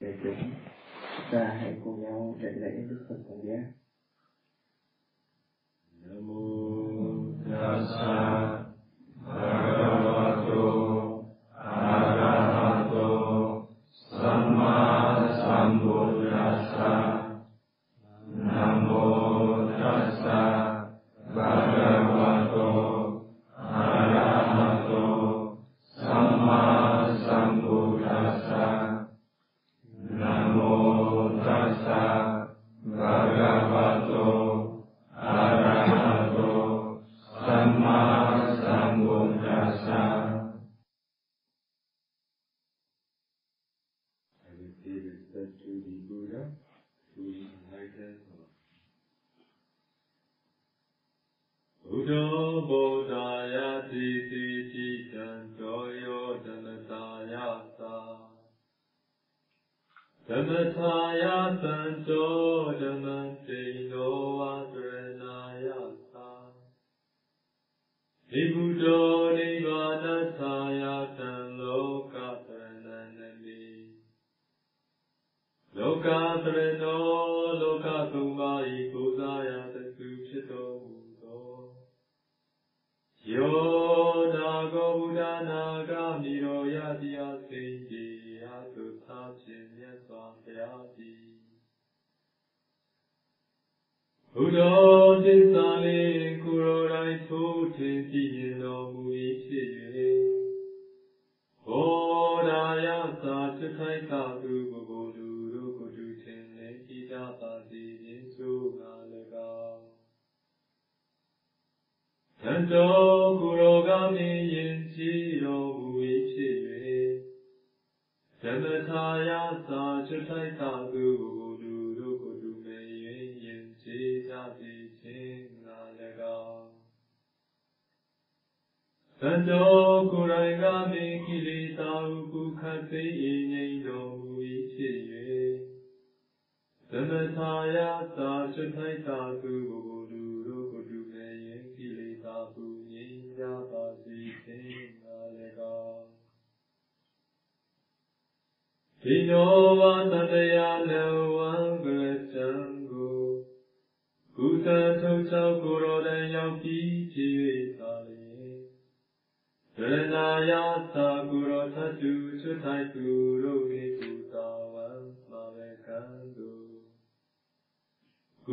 để chúng, ta hãy cùng nhau đảnh lễ Đức Phật Quảng Giác. Nam mô Tassa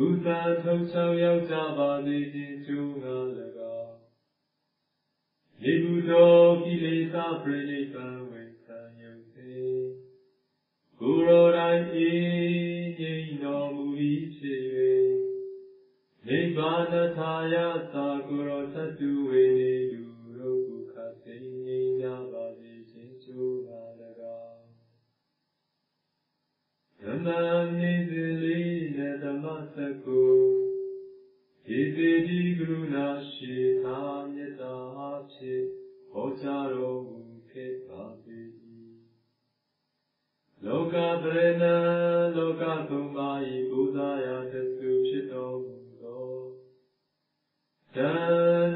ဘူတံထုတ်ချောက်ရောက်ကြပါစေခြင်းကျိုးငါ၎င်းလေဘူတော်ကိလေသာပြိဋိဘံဝိသံယုတ်စေကိုရောတိုင်းအေးငြိမ်တော်မူ၏ဖြစ်၍နိဗ္ဗာန်ထာယသာကိုရောသတ္တဝေနေလူရုပ်ကုခသိငြိမ်ကြပါစေခြင်းကျိုးငါ၎င်းဓမ္မနေစေလေး နဲ့ဓမ္မစကုဒီစေတိကရုဏာရှိသာမေတ္တာဖြင့်ဟောကြားတော်မူခဲ့ပါစေလောကပရဏံလောကသုံးပါးဤပူဇာရာတသုဖြစ်တော်မူသောတ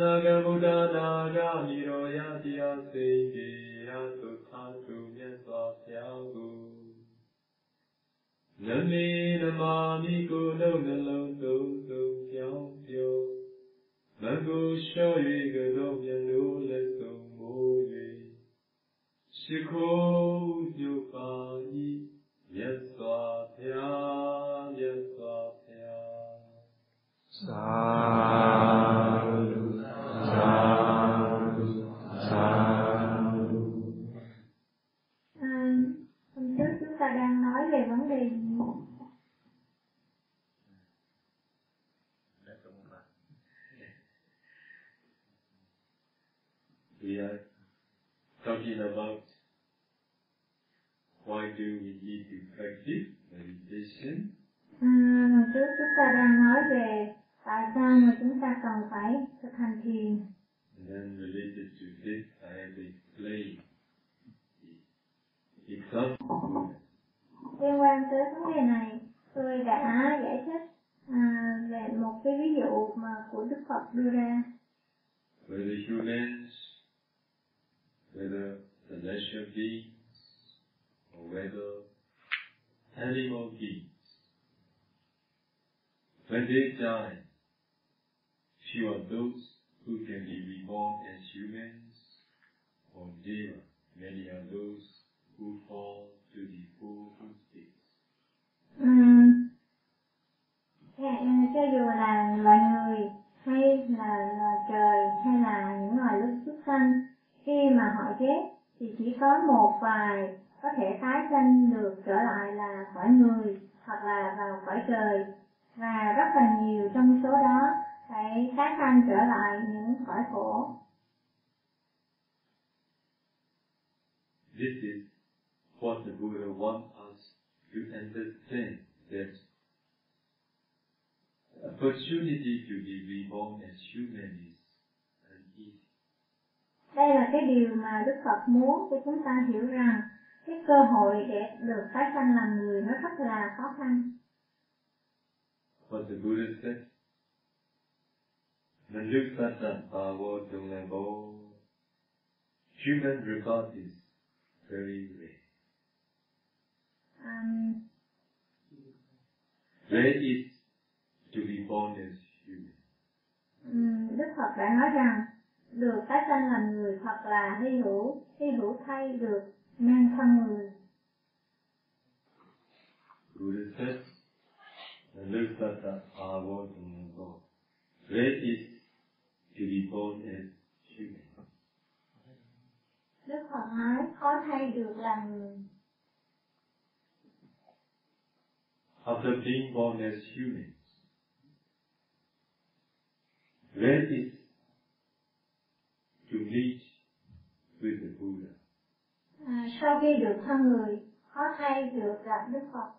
နာဂဗုဒ္ဓနာဂမိရောယတရားစိတ်ေ နမေနမာမိကိုယ်လုံးနှလုံးသုံးသုံးပြောင်းပြောမကိုလျှော့၍ကတော့မျက်နှိုးလက်စုံမိုး၍ရှိခိုးညုပါဤမြတ်စွာဘုရားမြတ်စွာဘုရား Sadhu, talking about why do we need to practice meditation À, hồi trước chúng ta đang nói về tại sao mà chúng ta cần phải thực hành thiền. and then related to this I have explained the. Liên quan tới vấn đề này, tôi đã giải thích à, về một cái ví dụ mà của Đức Phật đưa ra. humans, whether celestial beings, or whether animal beings. When they die, few are those who can be reborn as humans or deva. Many are those who fall to the fourfold states. Ừm, cho dù là người hay là trời hay là những loài lúc khi mà khỏi chết thì chỉ có một vài có thể tái sanh được trở lại là khỏi người hoặc là vào cõi trời và rất là nhiều trong số đó phải tái sanh trở lại những cõi khổ. This is what the Buddha wants us to understand, that opportunity to be reborn as human is. Đây là cái điều mà Đức Phật muốn cho chúng ta hiểu rằng cái cơ hội để được tái sanh làm người nó rất là khó khăn. What the Buddha said, Manusata bhava dunlabo, human rebirth is very rare. Um, Rare is to be born as human. um, Đức Phật đã nói rằng được tái sanh làm người thật là hy hữu, hy hữu thay được mang thân người. Buddha is to be born as human. Đức Phật nói khó thay được làm người. After being born as humans, rare is to meet with the Buddha. À, sau khi được thân người, khó thay được gặp Đức Phật.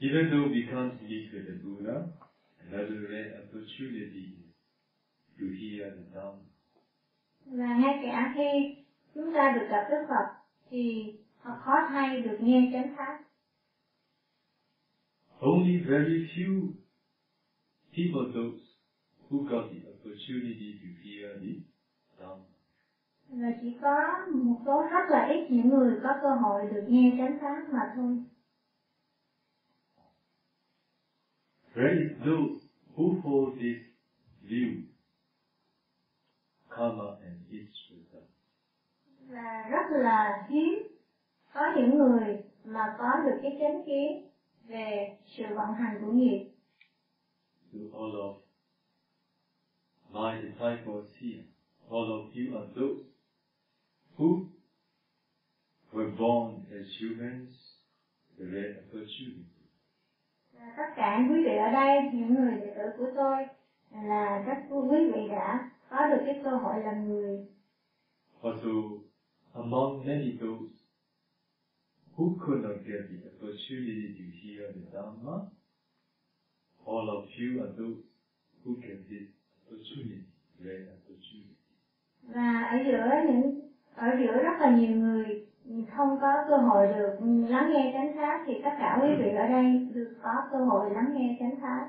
Even though we can't meet with the Buddha, another rare opportunity to hear the Dhamma. Và ngay cả khi chúng ta được gặp Đức Phật thì khó thay được nghe chánh pháp. Only very few people, those who got the opportunity to hear the Dhamma. Và chỉ có một số rất là ít những người có cơ hội được nghe chánh pháp mà thôi. Rare is those who hold this view, karma and its result. Và rất là hiếm có những người mà có được cái chánh kiến về sự vận hành của nghiệp. To all of my disciples here, all of you are those who were born as humans, the rare opportunity. Tất cả quý vị ở đây, những người đệ tử của tôi là các quý vị đã có được cái cơ hội làm người Also, among many those who could not get the opportunity to hear the Dhamma, all of you are those who get this opportunity, rare opportunity. Và ở giữa những ở giữa rất là nhiều người không có cơ hội được lắng nghe chánh pháp thì tất cả quý vị ở đây được có cơ hội lắng nghe chánh pháp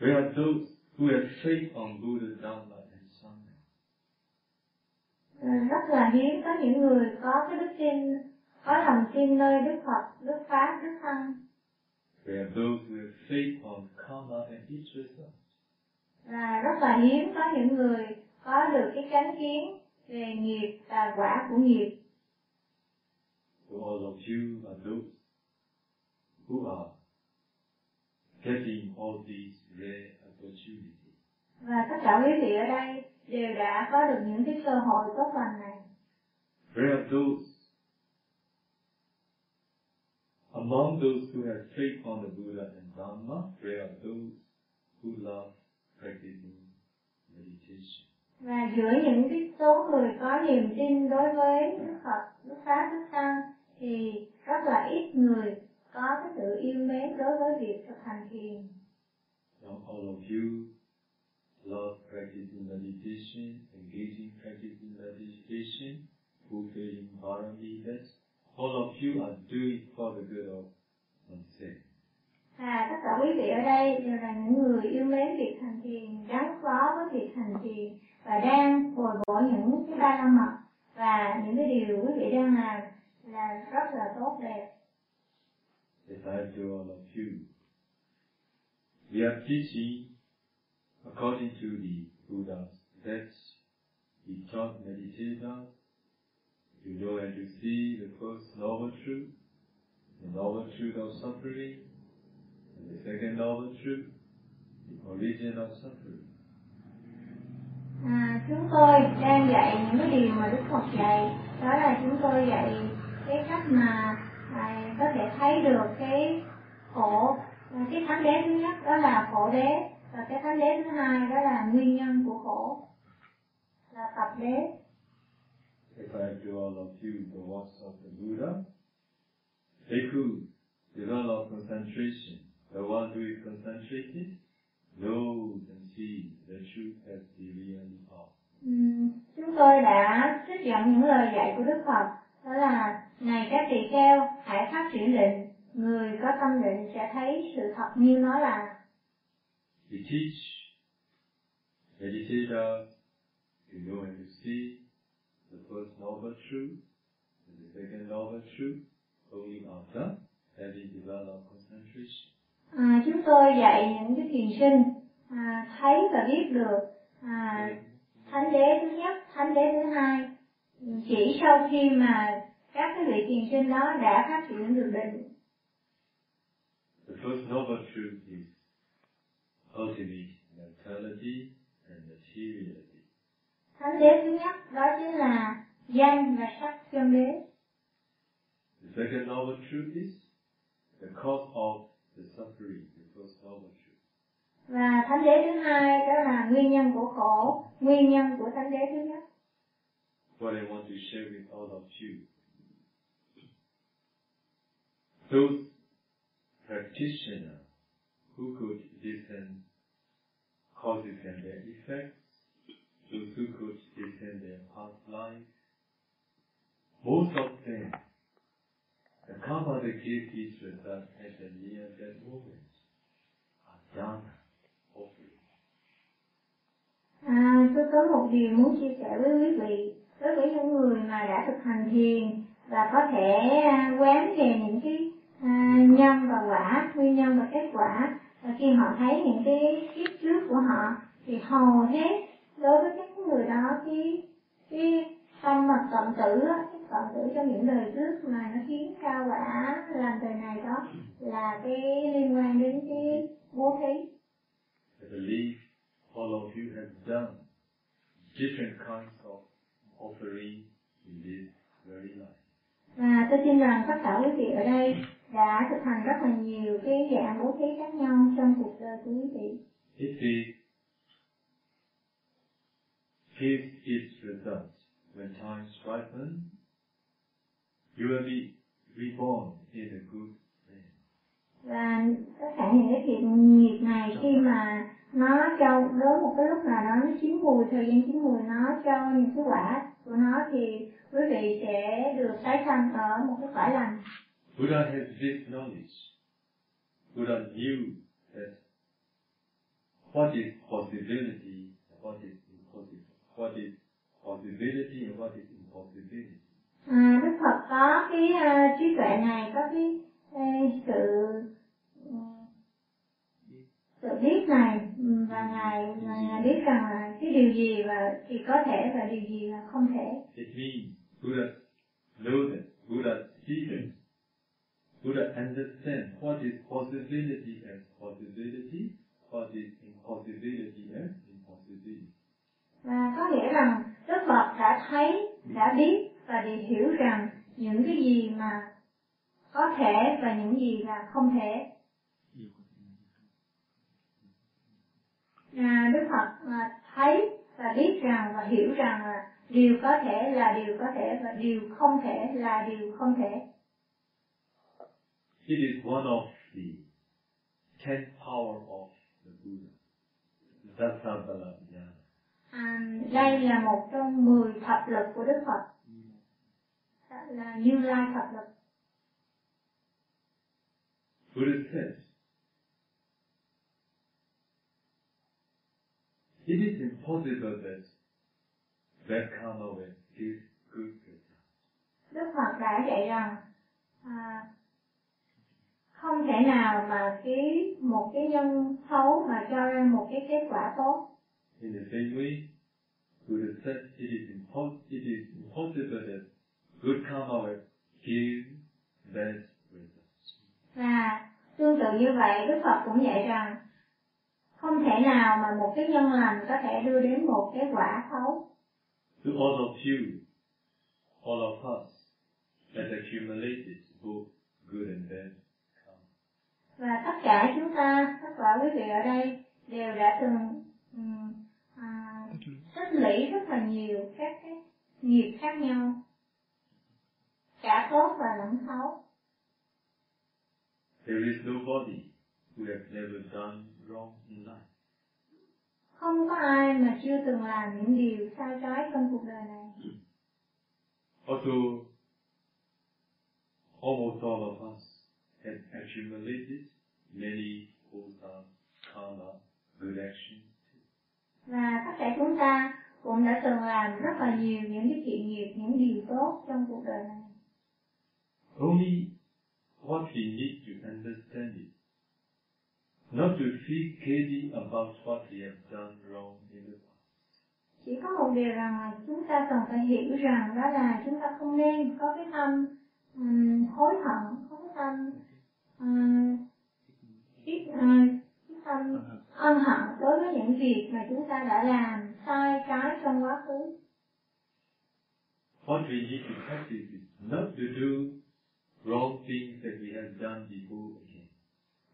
There are those who have faith on Buddha, Dhamma, and Sangha. Rất là hiếm có những người có cái đức tin có lòng tin nơi Đức Phật, Đức Pháp, Đức Tăng Are those who have faith on karma and its result. và rất là hiếm có những người có được cái chánh kiến về nghiệp và quả của nghiệp So all of you are those who are getting all these rare opportunities. và tất cả quý vị ở đây đều đã có được những cái cơ hội tốt lành này There are those among those who have faith on the Buddha and Dhamma, there are those who love practicing meditation. và giữa những cái số người có niềm tin đối với Đức Phật, Đức Pháp, Đức Tăng thì rất là ít người có cái sự yêu mến đối với việc thực hành thiền Now all of you love practicing meditation, engaging practicing meditation, fulfilling parami. That's all of you are doing for the good of oneself. và tất cả quý vị ở đây đều là những người yêu mến việc hành thiền gắn bó với việc hành thiền và đang bồi bổ những cái ba la mật và những cái điều quý vị đang làm là rất là tốt đẹp. I do all of you. We are teaching according to the Buddha's that he taught meditators You know and you see the first noble truth, the noble truth of suffering, and the second noble truth, the origin of suffering. À, chúng tôi đang dạy những cái điều mà Đức Phật dạy đó là chúng tôi dạy cái cách mà à, có thể thấy được cái khổ à, cái thánh đế thứ nhất đó là khổ đế và cái thánh đế thứ hai đó là nguyên nhân của khổ là tập đế All of you the works of the Buddha, Bhikkhu, develop concentration. The one who is concentrated knows and sees the truth as they really are. Ừm, chúng tôi đã trích dẫn những lời dạy của Đức Phật đó là này các tỳ kheo hãy phát triển định người có tâm định sẽ thấy sự thật như nó là We teach meditators to know and to see the noble truth and the second noble truth only after having developed concentration. à, chúng tôi dạy những cái thiền sinh à, thấy và biết được à, thánh đế thứ nhất thánh đế thứ hai. Chỉ sau khi mà các cái vị thiền sinh đó đã phát triển được định. The first noble truth is ultimate mentality and materiality. thánh đế thứ nhất đó chính là danh và sắc chân đế The second noble truth is the cause of the suffering, the first noble truth. và thánh đế thứ hai đó là nguyên nhân của khổ nguyên nhân của thánh đế thứ nhất What I want to share with all of you. Those practitioners who could discern causes and their effects, those who could discern their past life, most of them, the karma that gave these results at the near that moment are done hopefully. À, tôi có một điều muốn chia sẻ với quý vị đối với những người mà đã thực hành thiền và có thể à, quán về những cái à, nhân và quả nguyên nhân và kết quả và khi họ thấy những cái kiếp trước của họ thì hầu hết đối với các người đó cái cái tâm mà cộng tử cái cộng tử trong những đời trước mà nó khiến cao quả làm đời này đó là cái liên quan đến cái bố thí I believe all of you have done different kinds of offering in this very life. Và tôi tin rằng tất cả quý vị ở đây đã thực hành rất là nhiều cái dạng bố thí khác nhau trong cuộc đời của quý vị. If it gives its results when times ripen, you will be reborn in a good. Và tất cả những cái thiện nghiệp này khi mà nó cho đến một cái lúc nào đó nó chín mùi, thời gian chín mùi nó cho những cái quả của nó thì quý vị sẽ được tái sanh ở một cái cõi lành. Buddha has this knowledge. Buddha knew that what is possibility, what is impossible, what is possibility and what is impossibility. À, Đức Phật có cái uh, trí tuệ này, có cái uh, sự uh, sự biết này ừ, và ngài và ngài biết rằng là cái điều gì và thì có thể và điều gì là không thể. It means Buddha knows that, Buddha sees it. Buddha understands what is possibility as possibility, what is impossibility. Thấy, đã biết và để hiểu rằng những cái gì mà có thể và những gì là không thể. À, Đức Phật à, thấy và biết rằng và hiểu rằng là điều có thể là điều có thể và điều không thể là điều không thể. It is one of the ten power of the Buddha. Dasabalabhyana. À, đây là một trong 10 thập lực của Đức Phật. Đó là Như Lai thập lực. Buddha says, it is impossible that bad karma will give good result. dạy rằng à, không thể nào mà cái một cái nhân xấu mà cho ra một cái kết quả tốt. In the same way, Buddha said it is, impo- it is impossible that good karma will give bad results. Và tương tự như vậy, Đức Phật cũng dạy rằng không thể nào mà một cái nhân lành có thể đưa đến một cái quả xấu. To all of you, all of us, has accumulated both good and bad karma. Và tất cả chúng ta, tất cả quý vị ở đây đều đã từng um, tích lũy rất là nhiều các cái nghiệp khác nhau, cả tốt và lẫn xấu. There is nobody who has never done wrong in life. Không có ai mà chưa từng làm những điều sai trái trong cuộc đời này. Also, almost all of us have accumulated many wholesome karma, good actions. Và tất cả chúng ta cũng đã từng làm rất là nhiều những cái thiện nghiệp, những điều tốt trong cuộc đời này. Only what we need to understand is not to feel guilty about what we have done wrong in the past. Chỉ có một điều rằng là chúng ta cần phải hiểu rằng đó là chúng ta không nên có cái tâm um, hối hận, có cái tâm um, cái, uh, cái tâm ân hận đối với những việc mà chúng ta đã làm sai trái trong quá khứ. What we need to practice is not to do wrong things that we have done before again.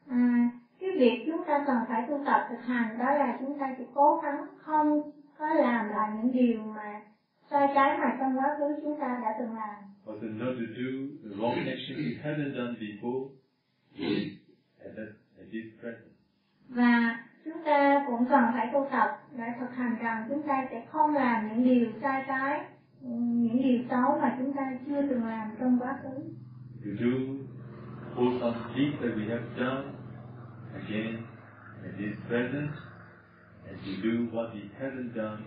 À, cái việc chúng ta cần phải tu tập thực hành đó là chúng ta chỉ cố gắng không có làm lại những điều mà sai trái mà trong quá khứ chúng ta đã từng làm. Also not to do the wrong actions we haven't done before at, that, at this present. Và chúng ta cũng cần phải tu tập để thực hành rằng chúng ta sẽ không làm những điều sai trái, những điều xấu mà chúng ta chưa từng làm trong quá khứ. To do wholesome things that we have done again at this present and to do what we haven't done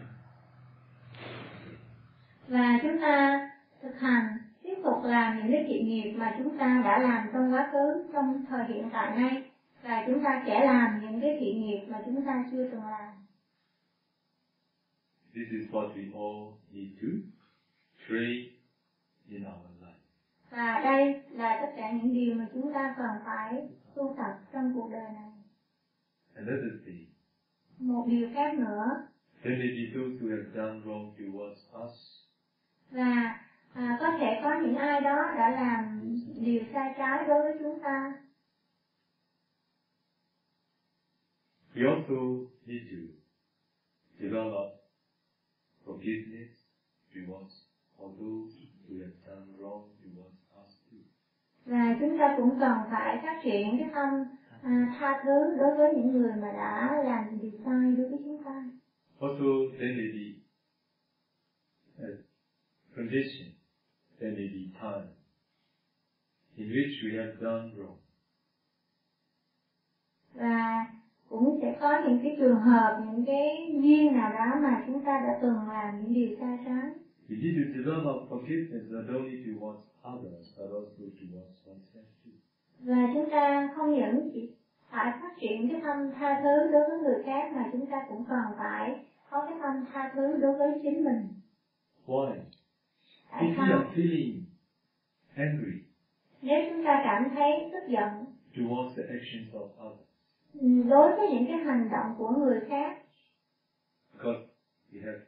Và chúng ta thực hành tiếp tục làm những cái thiện nghiệp mà chúng ta đã làm trong quá khứ trong thời hiện tại nay và chúng ta sẽ làm những cái thiện nghiệp mà chúng ta chưa từng làm. This is what we all need to train in our life. Và đây là tất cả những điều mà chúng ta cần phải tu tập trong cuộc đời này. Another thing, Một điều khác nữa there may be those who have done wrong towards us và à, có thể có những ai đó đã làm điều sai trái đối với chúng ta We also need to develop forgiveness towards all those who have done wrong towards us too. và chúng ta cũng cần phải phát triển cái tâm à, tha thứ đối với những người mà đã làm điều sai đối với chúng ta Also, there may be a condition, there may be time in which we have done wrong. và cũng sẽ có những cái trường hợp những cái duyên nào đó mà chúng ta đã từng làm những điều sai trái We need to develop forgiveness not only towards others, but also towards oneself too. và chúng ta không những chỉ phải phát triển cái tâm tha thứ đối với người khác mà chúng ta cũng cần phải có cái tâm tha thứ đối với chính mình Why? tại If sao are feeling angry nếu chúng ta cảm thấy tức giận towards the actions of others, đối với những cái hành động của người khác because we have,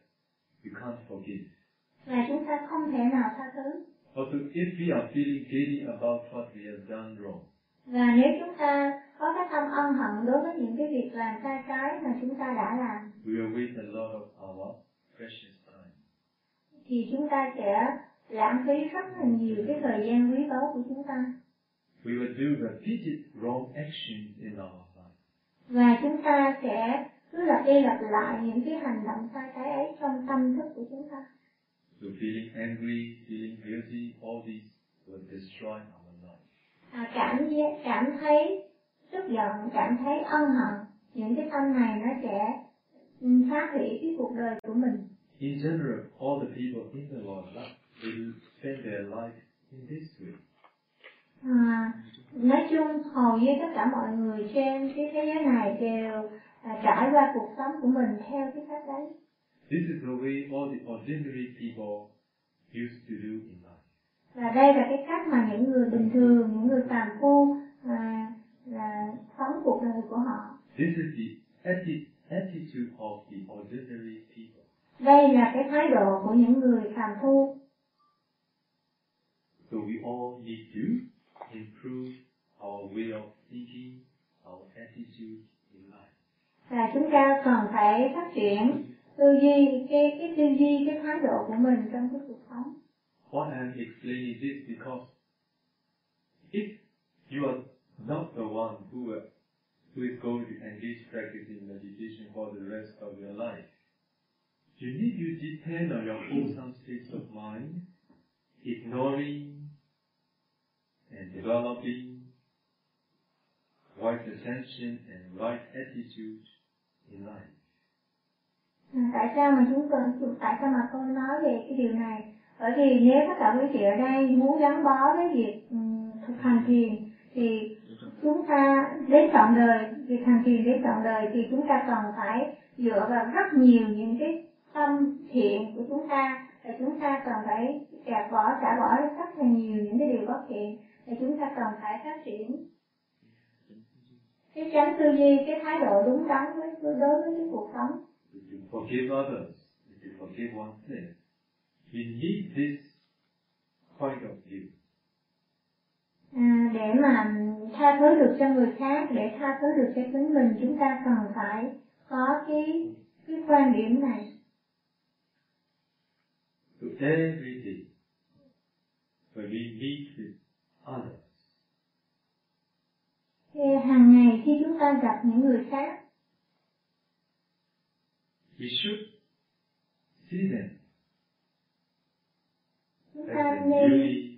we can't forgive. là chúng ta không thể nào tha thứ Also, if we are feeling guilty about what we have done wrong, và nếu chúng ta có cái tâm ân hận đối với những cái việc làm sai trái mà chúng ta đã làm we will waste a lot of our precious time. thì chúng ta sẽ lãng phí rất là nhiều cái thời gian quý báu của chúng ta We will do repeated wrong actions in our. Và chúng ta sẽ cứ lặp đi lặp lại những cái hành động sai trái ấy trong tâm thức của chúng ta So feeling angry, feeling guilty, all these will destroy our life. à, cảm giác cảm thấy tức giận cảm thấy ân hận những cái tâm này nó sẽ phá hủy cái cuộc đời của mình In general, all the people in the world, will spend their life in this way. À, nói chung hầu như tất cả mọi người trên cái thế giới này đều à, trải qua cuộc sống của mình theo cái cách đấy. This is the way all the ordinary people used to do in life. Và đây là cái cách mà những người bình thường, những người phàm phu à, là sống cuộc đời của họ. This is the atti- attitude of the ordinary people. Đây là cái thái độ của những người phàm phu. So we all need to improve our way of thinking, our attitude in life. Và chúng ta cần phải phát triển tư duy, cái cái tư duy, cái thái độ của mình trong cái cuộc sống. Why I'm explaining this because if you are not the one who, who is going to engage practicing meditation for the rest of your life, you need to depend on your wholesome states of mind, ignoring and developing right attention and right attitude in life. Ừ, tại sao mà chúng tôi tại sao mà tôi nói về cái điều này bởi vì nếu tất cả quý vị ở đây muốn gắn bó với việc ừ, thực hành thiền, thì chúng ta đến trọn đời, việc hành thiền đến trọn đời thì chúng ta cần phải dựa vào rất nhiều những cái tâm thiện của chúng ta, và chúng ta cần phải gạt bỏ, xả bỏ rất là nhiều những cái điều bất thiện, và chúng ta cần phải phát triển cái tránh tư duy cái thái độ đúng đắn với đối với cái cuộc sống to forgive others, to forgive oneself. We need this point of view. À, để mà tha thứ được cho người khác để tha thứ được cho chính mình chúng ta cần phải có cái cái quan điểm này So every day, when we meet with others, hàng ngày khi chúng ta gặp những người khác we should see them chúng ta nên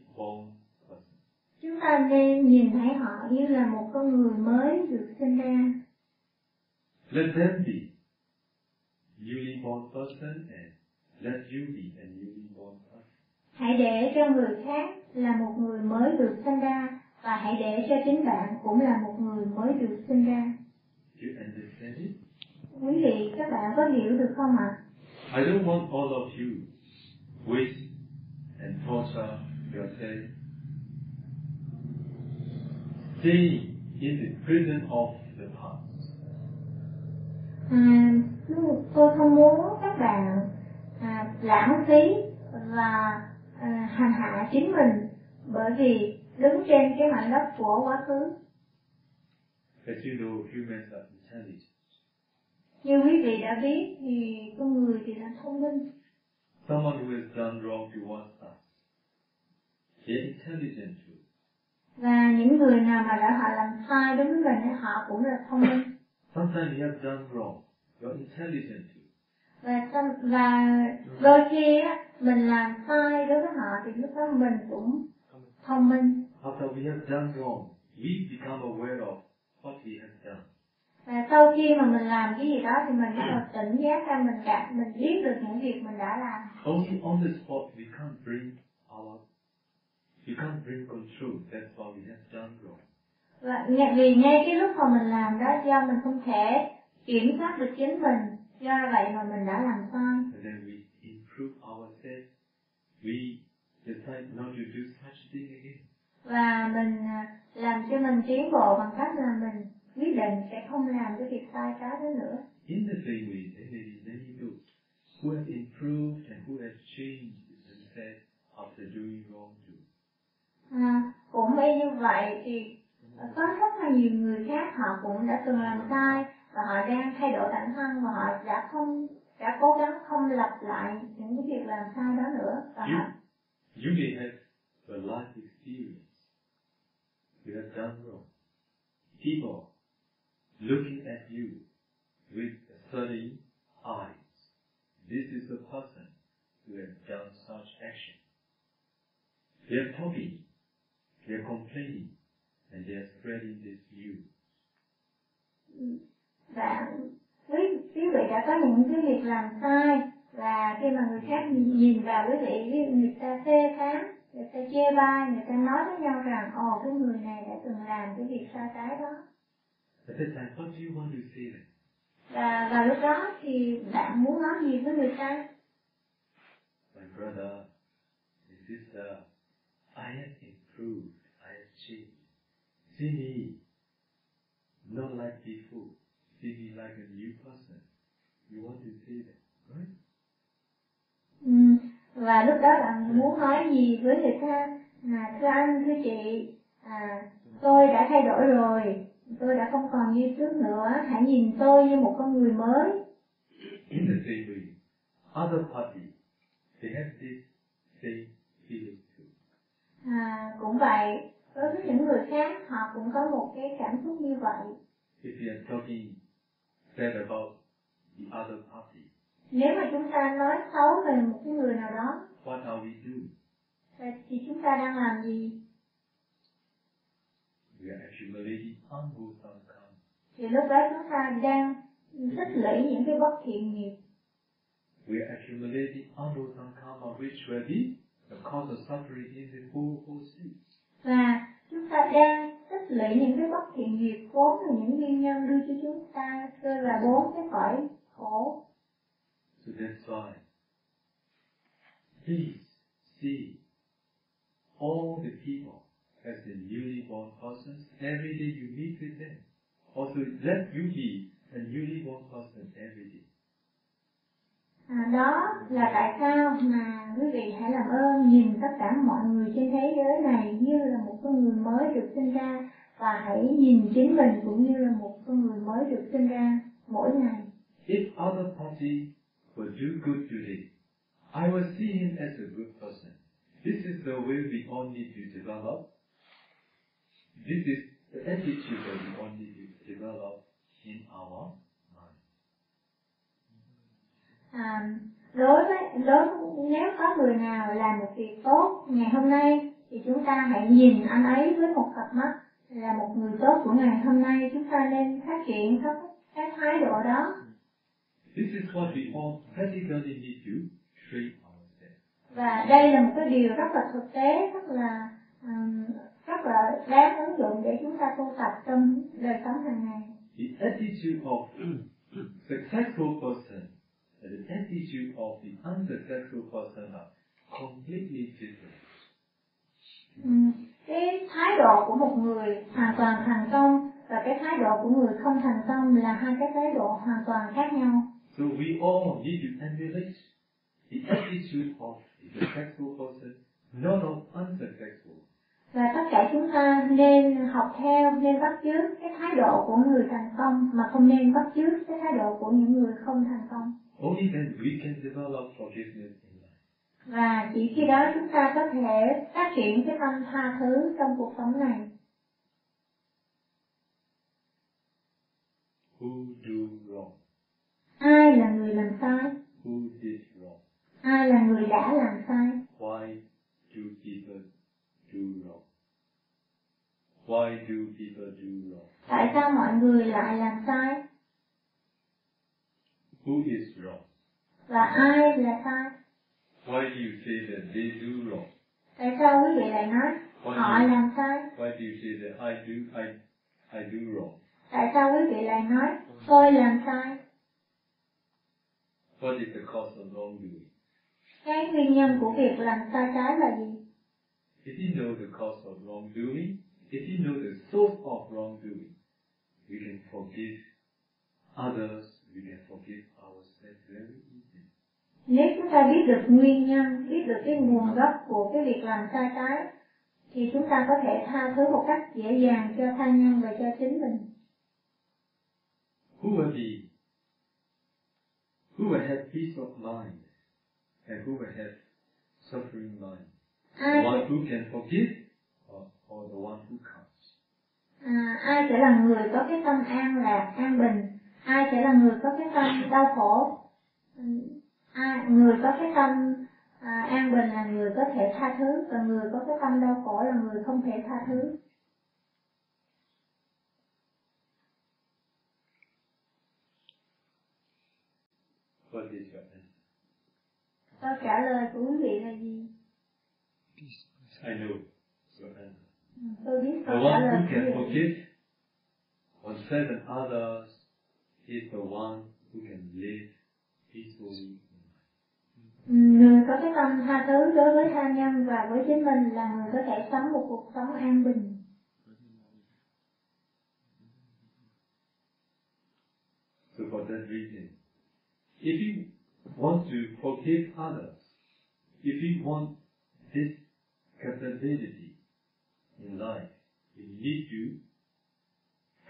chúng ta nên nhìn thấy họ như là một con người mới được sinh ra. Let them be newly born person and let you be a newly born person. hãy để cho người khác là một người mới được sinh ra và hãy để cho chính bạn cũng là một người mới được sinh ra quý vị các bạn có hiểu được không ạ I don't want all of you waste and torture yourself. Stay in the prison of the past. À, tôi không muốn các bạn à, lãng phí và à, hành hạ chính mình bởi vì đứng trên cái mảnh đất của quá khứ. As you know, humans are intelligent. Như quý vị đã biết thì con người thì là thông minh. Someone who has done wrong to one us, they're intelligent too. Và những người nào mà đã họ làm sai đối với mình họ cũng là thông minh. Sometimes you have done wrong, you're intelligent too. Và xong- và đôi khi á, mình làm sai đối với họ thì lúc đó mình cũng thông minh. After we have done wrong, we become aware of what we have done. Và sau khi mà mình làm cái gì đó thì mình bắt đầu tỉnh giác ra mình cảm mình biết được những việc mình đã làm. Only on the spot we can't bring our, we can't bring control. That's why we have done wrong. Và vì ngay cái lúc mà mình làm đó do mình không thể kiểm soát được chính mình, do vậy mà mình đã làm sai. And then we improve ourselves. We decide not to do such thing again. Và mình à, làm cho mình tiến bộ bằng cách là mình quyết định sẽ không làm cái việc sai trái đó nữa. In the same way, there be many those who have improved and who have changed themselves after doing wrong too. À, cũng y như vậy thì có rất là nhiều người khác họ cũng đã từng làm sai và họ đang thay đổi bản thân và họ đã không đã cố gắng không lặp lại những cái việc làm sai đó nữa và You, họ you may have a life experience. You have done wrong. People looking at you with thirty eyes. This is the person who has done such action. They are talking, they are complaining, and they are spreading this view. và quý quý vị đã có những cái việc làm sai và khi mà người khác nhìn vào quý vị người ta phê phán người ta chê bai người ta nói với nhau rằng ồ cái người này đã từng làm cái việc sai trái đó At that time, what do you want to say then? và vào lúc đó thì bạn muốn nói gì với người ta My brother, my sister, I have improved, I have changed. See me, not like before. See me like a new person. You want to say that, right? ừ. Và lúc đó bạn muốn nói gì với người ta? Là thưa anh thưa chị à, tôi đã thay đổi rồi. Tôi đã không còn như trước nữa. Hãy nhìn tôi như một con người mới. In the same way, other parties, they have this same feeling too. à, cũng vậy. Đối với những người khác họ cũng có một cái cảm xúc như vậy. If you are talking bad about the other party, nếu mà chúng ta nói xấu về một cái người nào đó what are we doing? thì chúng ta đang làm gì We are accumulating unwholesome karma. thì lúc đó chúng ta đang tích lũy những cái bất thiện nghiệp We are accumulating unwholesome karma, which will be the cause of suffering in the four four states. và chúng ta đang tích lũy những cái bất thiện nghiệp vốn là những nguyên nhân đưa cho chúng ta rơi vào bốn cái cõi khổ So that's why, please see all the people as the newly born persons. Every day you meet with them. Also, let you be a newly born person every day. à, đó là tại sao mà quý vị hãy làm ơn nhìn tất cả mọi người trên thế giới này như là một con người mới được sinh ra và hãy nhìn chính mình cũng như là một con người mới được sinh ra mỗi ngày If other party will do good today, I will see him as a good person. This is the way we all need to develop. This is the attitude that we all need to develop in our mind. Um, đối với đối nếu có người nào làm một việc tốt ngày hôm nay thì chúng ta hãy nhìn anh ấy với một cặp mắt là một người tốt của ngày hôm nay chúng ta nên phát triển các cái thái độ đó This is what we all practically need to train ourselves. và đây là một cái điều rất là thực tế rất là um, rất là đáng ứng dụng để chúng ta tu tập trong đời sống hàng ngày The attitude of successful person and the attitude of the unsuccessful person are completely different. Cái thái độ của một người hoàn toàn thành công và cái thái độ của người không thành công là hai cái thái độ hoàn toàn khác nhau So we all need to emulate the attitude of the successful person, not of unsuccessful. và tất cả chúng ta nên học theo nên bắt chước cái thái độ của người thành công mà không nên bắt chước cái thái độ của những người không thành công Only then we can develop forgiveness in life. và chỉ khi đó chúng ta có thể phát triển cái tâm tha thứ trong cuộc sống này Who do wrong? Ai là người làm sai Who did wrong? ai là người đã làm sai Why do people do wrong? Why do people do wrong? tại sao mọi người lại làm sai Who is wrong? và ai là sai Why do you say that they do wrong? tại sao quý vị lại nói họ làm sai Why do you say that I do I I do wrong? tại sao quý vị lại nói tôi làm sai What is the cause of wrongdoing? cái nguyên nhân của việc làm sai trái là gì If you know the cause of wrongdoing, if you know the source of wrongdoing, we can forgive others, we can forgive ourselves very easily. nếu chúng ta biết được nguyên nhân biết được cái nguồn gốc của cái việc làm sai trái thì chúng ta có thể tha thứ một cách dễ dàng cho tha nhân và cho chính mình Who will be? Who will have peace of mind? And who will have suffering mind? The ai one who can forgive or, or the one who can't? à, ai sẽ là người có cái tâm an lạc an bình ai sẽ là người có cái tâm đau khổ Ừ, ai người có cái tâm à, an bình là người có thể tha thứ và người có cái tâm đau khổ là người không thể tha thứ What is your answer? câu trả lời của quý vị là gì I know your answer. Tôi biết The câu trả one lời who của can vị. oneself and others is the one who can live peacefully. Người có cái tâm tha thứ đối với tha nhân và với chính mình là người có thể sống một cuộc sống an bình. So for that reason, if you want to forgive others, if you want this capability in life, you need to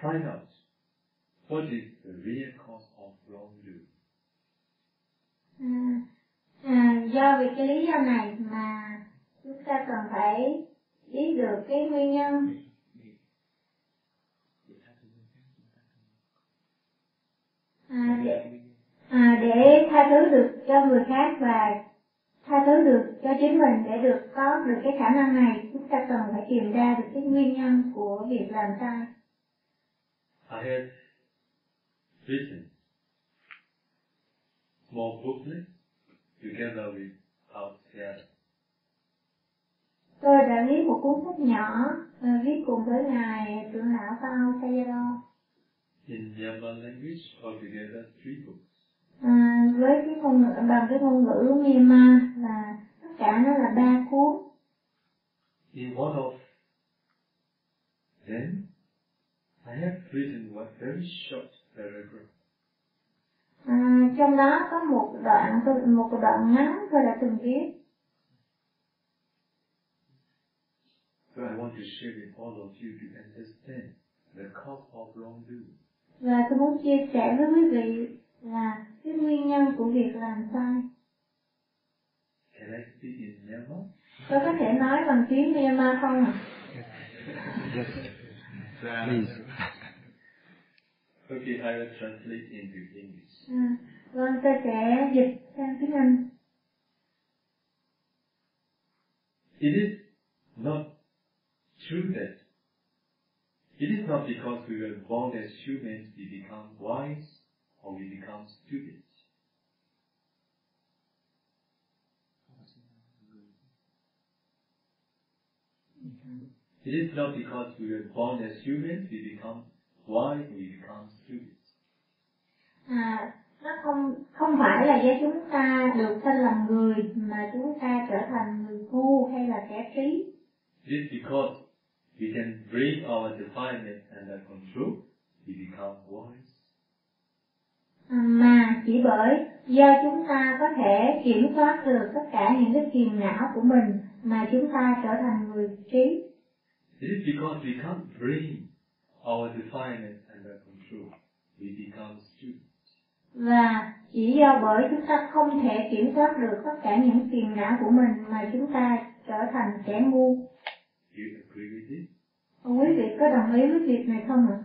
find out what is the real cause of wrongdoing. À, do cái lý do này mà chúng ta cần phải biết được cái nguyên nhân tha thứ được cho người khác và tha thứ được cho chính mình để được có được cái khả năng này chúng ta cần phải tìm ra được cái nguyên nhân của việc làm sai I have written small booklet together with our Sarah. tôi đã viết một cuốn sách nhỏ ờ, viết cùng với ngài trưởng lão Paul Sayadaw In Myanmar language, altogether three books. À, với cái ngôn ngữ bằng cái ngôn ngữ Myanmar là tất cả nó là ba cuốn In one of them, I have written one very short paragraph. à, trong đó có một đoạn một đoạn ngắn tôi đã từng viết So I want to share with all of you to understand the cause of wrongdoing. và tôi muốn chia sẻ với quý vị là cái nguyên nhân của việc làm sai Can I speak in Myanmar? tôi có thể nói bằng tiếng Myanmar không ạ Please. Okay, I will translate into English. à, vâng tôi sẽ dịch sang tiếng Anh It is not true that it is not because we were born as humans we become wise or we become stupid. It is not because we were born as humans we become wise we become stupid. à, nó không không phải là do chúng ta được sinh làm người mà chúng ta trở thành người ngu hay là kẻ trí It is because we can bring our defilement under control we become wise. Mà chỉ bởi do chúng ta có thể kiểm soát được tất cả những cái phiền não của mình mà chúng ta trở thành người trí It is because we can't bring our defilement under control. We become stupid. và chỉ do bởi chúng ta không thể kiểm soát được tất cả những phiền não của mình mà chúng ta trở thành kẻ ngu Do you agree with it? quý vị có đồng ý với việc này không ạ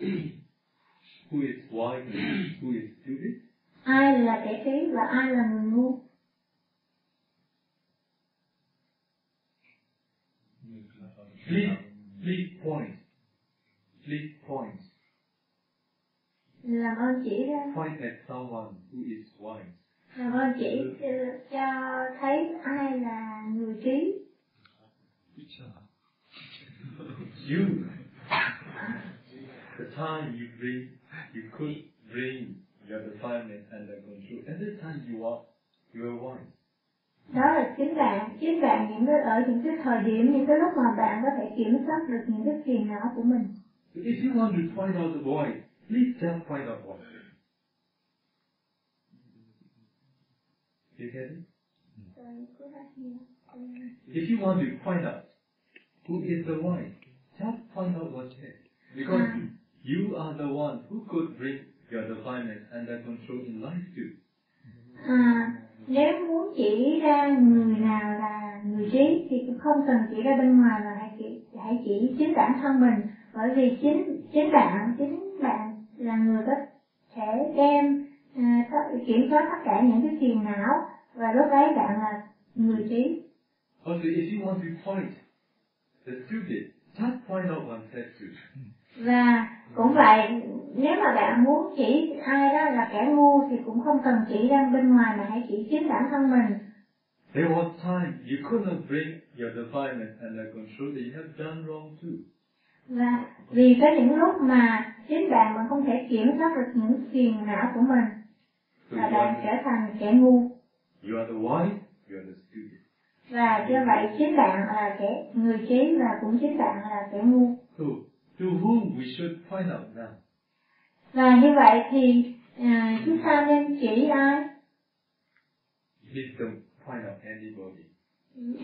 Who is wise and who is stupid? ai là kẻ trí và ai là người ngu Please, please point. Please point. làm ơn chỉ ra Point at someone who is wise. làm ơn chỉ cho, cho thấy ai là người trí You. The time you bring, you could bring your defilement under control. At that time you are, you are wise. đó là chính bạn chính bạn những cái ở những cái thời điểm những cái lúc mà bạn có thể kiểm soát được những cái phiền não của mình So if you want to find out the why, please just find out why. You get it? If you want to find out who is the why, just find out what's it. Because. You are the one who could bring your defilement under control in life too. à, nếu muốn chỉ ra người nào là người trí thì cũng không cần chỉ ra bên ngoài mà hãy chỉ hãy chỉ chính bản thân mình bởi vì chính chính bạn chính bạn là người có thể đem à, kiểm soát tất cả những cái phiền não và lúc đấy bạn là người trí Also, if you want to find the stupid, just find out oneself too. và cũng vậy nếu mà bạn muốn chỉ ai đó là kẻ ngu thì cũng không cần chỉ ra bên ngoài mà hãy chỉ chính bản thân mình There was time you could not bring your defilement under control that you have done wrong too. và vì có những lúc mà chính bạn mà không thể kiểm soát được những phiền não của mình So và bạn trở thành kẻ ngu you are the wise, you are the stupid. và do vậy chính bạn là kẻ người trí và cũng chính bạn là kẻ ngu So to whom we should find out now? và như vậy thì à, chúng ta nên chỉ ai Please don't find out anybody.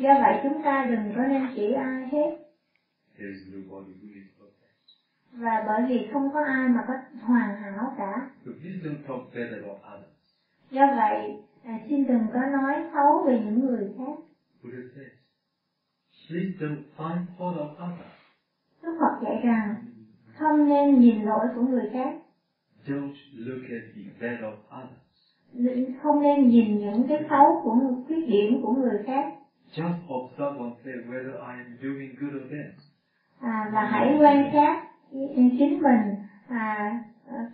do vậy chúng ta đừng có nên chỉ ai hết There is nobody who is perfect. và bởi vì không có ai mà có hoàn hảo cả So please don't talk bad about others. do vậy à, xin đừng có nói xấu về những người khác Buddha says, please don't find fault of others. Đức Phật dạy rằng không nên nhìn lỗi của người khác Don't look at the bad of others. không nên nhìn những cái xấu của khuyết điểm của người khác Just observe oneself whether I am doing good or bad. à, và hãy quan sát chính mình à,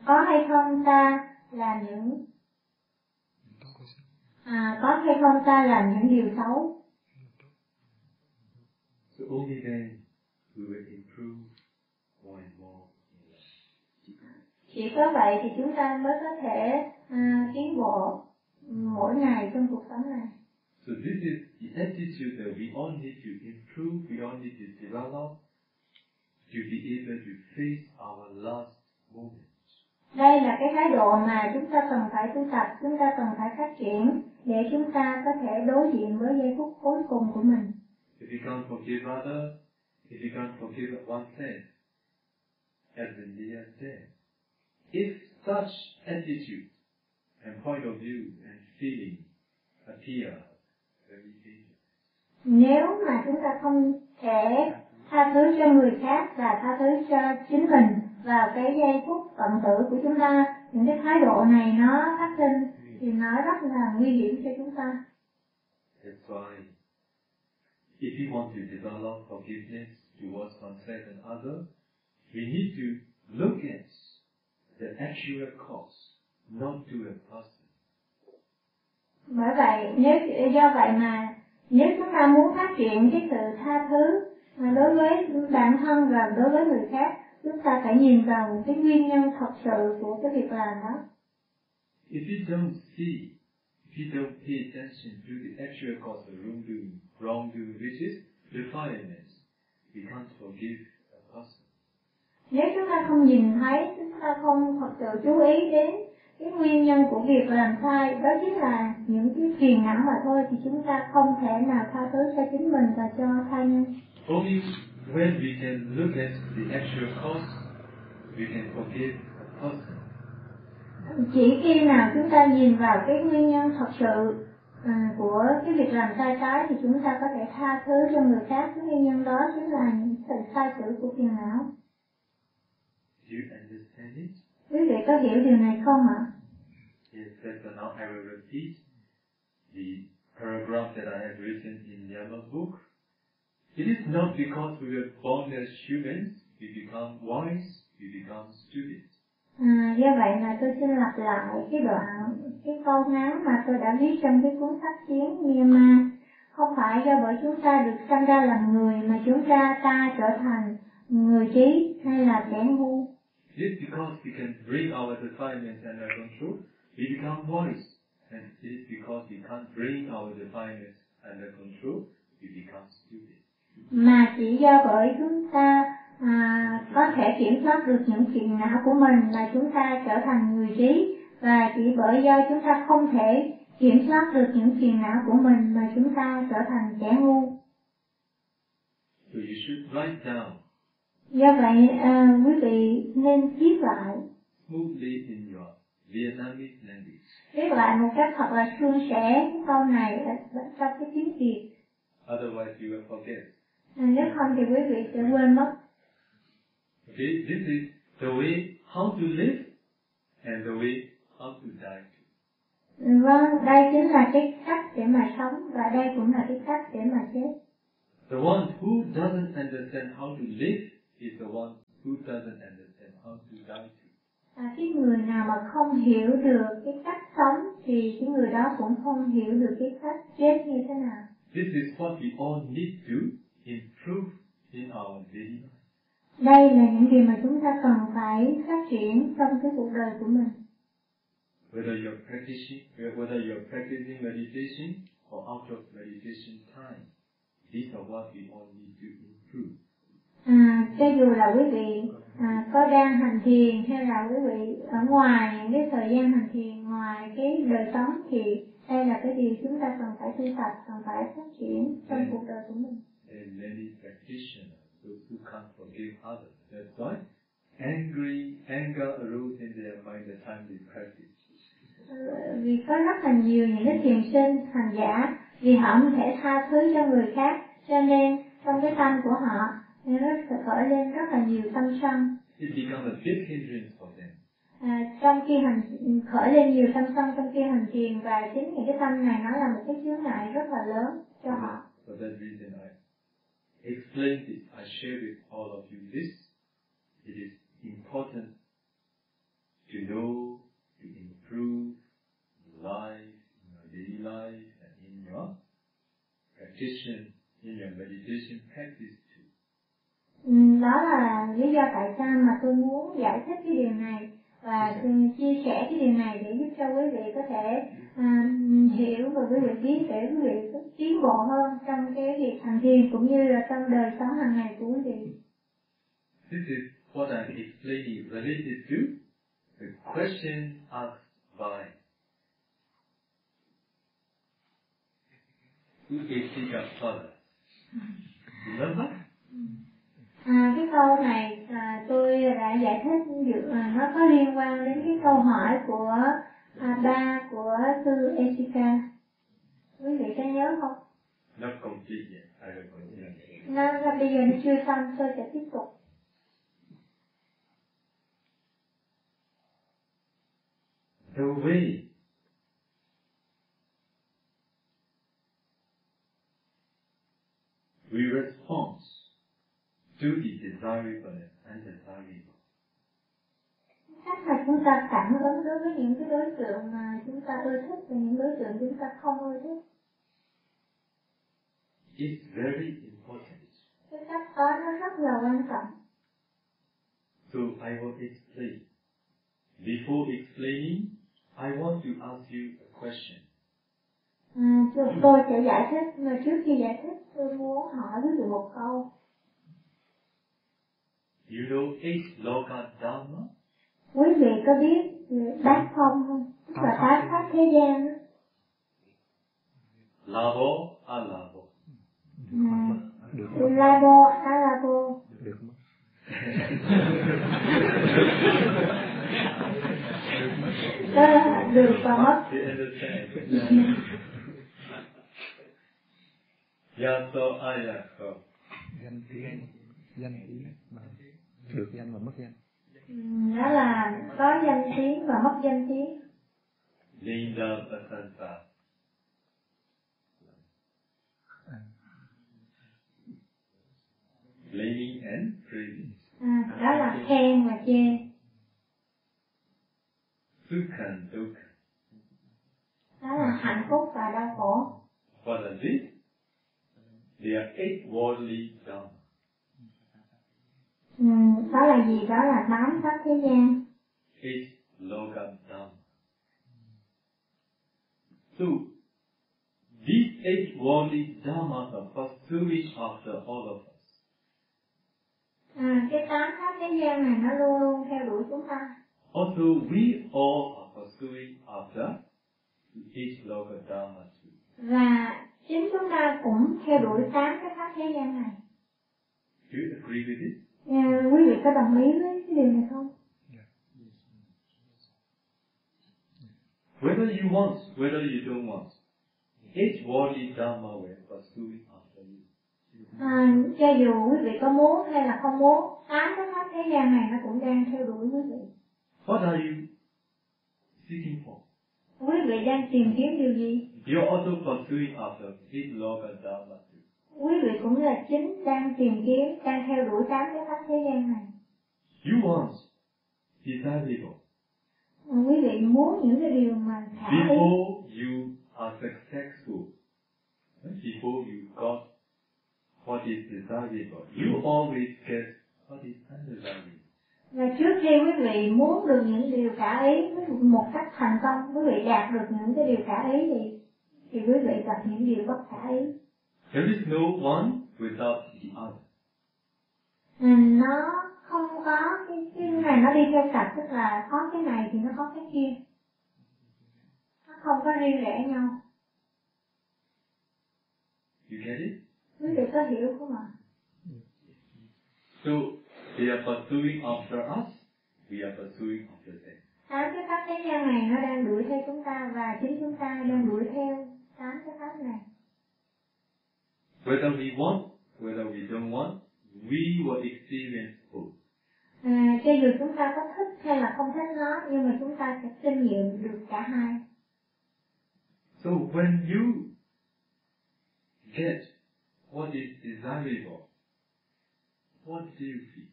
có hay không ta làm những à, có hay không ta làm những điều xấu So only then we will improve more and more in life. chỉ có vậy thì chúng ta mới có thể à, tiến bộ mỗi ngày trong cuộc sống này So this is the attitude that we all need to improve, we all need to develop to be able to face our last moment. đây là cái thái độ mà chúng ta cần phải tu tập chúng ta cần phải phát triển để chúng ta có thể đối diện với giây phút cuối cùng của mình If you can't forgive others, if you can't forgive oneself, as India said, if such attitude and point of view and feeling appear, very dangerous. nếu mà chúng ta không thể tha thứ cho người khác và tha thứ cho chính mình vào cái giây phút tận tử của chúng ta những cái thái độ này nó phát sinh thì nó rất là nguy hiểm cho chúng ta That's why if we want to develop forgiveness towards oneself and others, we need to look at the actual cause, not to a person. bởi vậy nếu do vậy mà nếu chúng ta muốn phát triển cái sự tha thứ đối với bản thân và đối với người khác chúng ta phải nhìn vào cái nguyên nhân thật sự của cái việc làm đó If you don't see, if you don't pay attention to the actual cause of wrongdoing, wrongdoing, which is defilement, nếu chúng ta không nhìn thấy chúng ta không thật sự chú ý đến cái nguyên nhân của việc làm sai đó chính là những cái phiền não mà thôi thì chúng ta không thể nào tha thứ cho chính mình và cho tha nhân Only when we can look at the actual cause, we can forgive a person. chỉ khi nào chúng ta nhìn vào cái nguyên nhân thật sự à, của cái việc làm sai trái thì chúng ta có thể tha thứ cho người khác cái nguyên nhân đó chính là những sự sai sử của phiền não Do you understand it? quý vị có hiểu điều này không ạ Yes, that's now I will repeat the paragraph that I have written in Yama's book. It is not because we were born as humans, we become wise, we become stupid. À, do vậy là tôi xin lặp lại cái đoạn, cái câu ngắn mà tôi đã viết trong cái cuốn sách chiến Myanmar. Không phải do bởi chúng ta được sinh ra làm người mà chúng ta ta trở thành người trí hay là kẻ ngu. Is because we can bring our defilements under control, we become wise. And is because we can't bring our defilements under control, we become stupid. Mà chỉ do bởi chúng ta à, có thể kiểm soát được những phiền não của mình mà chúng ta trở thành người trí và chỉ bởi do chúng ta không thể kiểm soát được những phiền não của mình mà chúng ta trở thành kẻ ngu. So you should write down Do vậy à, quý vị nên viết lại, smoothly in your Vietnamese language. viết lại một cách thật là suôn sẻ câu này trong cái tiếng Việt. Otherwise you will forget. À, nếu không thì quý vị sẽ quên mất. Okay, this is the way how to live and the way how to die. Vâng, đây chính là cái cách để mà sống và đây cũng là cái cách để mà chết. The one who doesn't understand how to live is the one who doesn't understand how to die. À, cái người nào mà không hiểu được cái cách sống thì cái người đó cũng không hiểu được cái cách chết như thế nào. This is what we all need to improve in our daily life. Đây là những điều mà chúng ta cần phải phát triển trong cái cuộc đời của mình. Whether you're practicing, whether you're practicing meditation or out of meditation time, these are what we all need to improve. À, cho dù là quý vị à, có đang hành thiền hay là quý vị ở ngoài những cái thời gian hành thiền ngoài cái đời sống thì đây là cái điều chúng ta cần phải tu tập, cần phải phát triển trong cuộc đời của mình. And many practitioners, those who can't forgive others. That's why angry, anger arose in their mind the time they practice. Vì có rất là nhiều những cái thiền sinh, hành giả vì họ không thể tha thứ cho người khác cho nên trong cái tâm của họ nó khởi lên rất là nhiều tâm sân It becomes a big hindrance for them. À, trong khi hành khởi lên nhiều tâm sân trong khi hành thiền và chính những cái tâm này nó là một cái chướng ngại rất là lớn cho họ. For that reason, I explained this, I share with all of you this. It is important to know, to improve your life, in your daily life, and in your practice, in your meditation practice too. Đó là lý do tại sao mà tôi muốn giải thích cái điều này và chia sẻ cái điều này để giúp cho quý vị có thể à, hiểu và quý vị biết để quý vị tiến bộ hơn trong cái việc hành thiền cũng như là trong đời sống hàng ngày của quý vị. This is what I'm explaining related to the question asked by Ukeshika father. Remember? À, cái câu này à, tôi đã giải thích dự, à, nó có liên quan đến cái câu hỏi của à, ba của sư Esika. Quý vị có nhớ không? Not complete yet. I will continue. Nó, nó bây giờ nó chưa xong, tôi sẽ tiếp tục. The way we respond to be desirable and desirable. Chắc là chúng ta cảm ứng đối với những cái đối tượng mà chúng ta ưa thích và những đối tượng chúng ta không ưa thích. It's very important. Cái cách đó nó rất là quan trọng. So I will explain. Before explaining, I want to ask you a question. À, tôi sẽ giải thích, mà trước khi giải thích tôi muốn hỏi quý vị một câu. You know eight Loka Dharma? Quý vị có biết ừ, bát phong không? Tức là tám pháp thế gian đó. Lavo, alavo. À, được Labo, Alabo. được mất Đó là được và mất. Yaso ayako. danh tiếng danh tiếng được danh và mất danh Ừ, Đó là có danh tiếng và mất danh tiếng. Linda Blaming and praising. À, đó là khen và chê. Sukhan dukha. Đó là hạnh phúc và đau khổ. What are these? They are eight worldly dharma. Ừ, đó là gì? Đó là tám pháp thế gian. Eight loka dharma. So, these eight worldly dharmas are pursuing after all of us. À, cái tám pháp thế gian này nó luôn luôn theo đuổi chúng ta. Also, we all are pursuing after each loka dharma too. Và chính chúng ta cũng theo đuổi tám cái pháp thế gian này. Do you agree with it? À, quý vị có đồng ý với cái điều này không? Whether you want, whether you don't want, each worldly dharma will pursuing after you. À, cho dù quý vị có muốn hay là không muốn, tám cái pháp thế gian này nó cũng đang theo đuổi quý vị. What are you seeking for? Quý vị đang tìm kiếm điều gì? You're also pursuing after each loka dharma. Quý vị cũng là chính đang tìm kiếm, đang theo đuổi tám cái pháp thế gian này. You want desirable. quý vị muốn những cái điều mà khả ý Before you are successful, before you got what is desirable, you always get what is undesirable. và trước khi quý vị muốn được những điều khả ý một cách thành công quý vị đạt được những cái điều khả ý thì thì quý vị gặp những điều bất khả ý There is no one without the other. nó không có cái, cái này nó đi theo cặp tức là có cái này thì nó có cái kia nó không có riêng rẽ nhau You get it? quý vị có hiểu không ạ So they are pursuing after us, we are pursuing after them. tám cái pháp thế gian này nó đang đuổi theo chúng ta và chính chúng ta đang đuổi theo tám cái pháp này Whether we want, whether we don't want, we will experience both. à, cho dù chúng ta có thích hay là không thích nó nhưng mà chúng ta sẽ kinh nghiệm được cả hai So when you get what is desirable, what do you feel?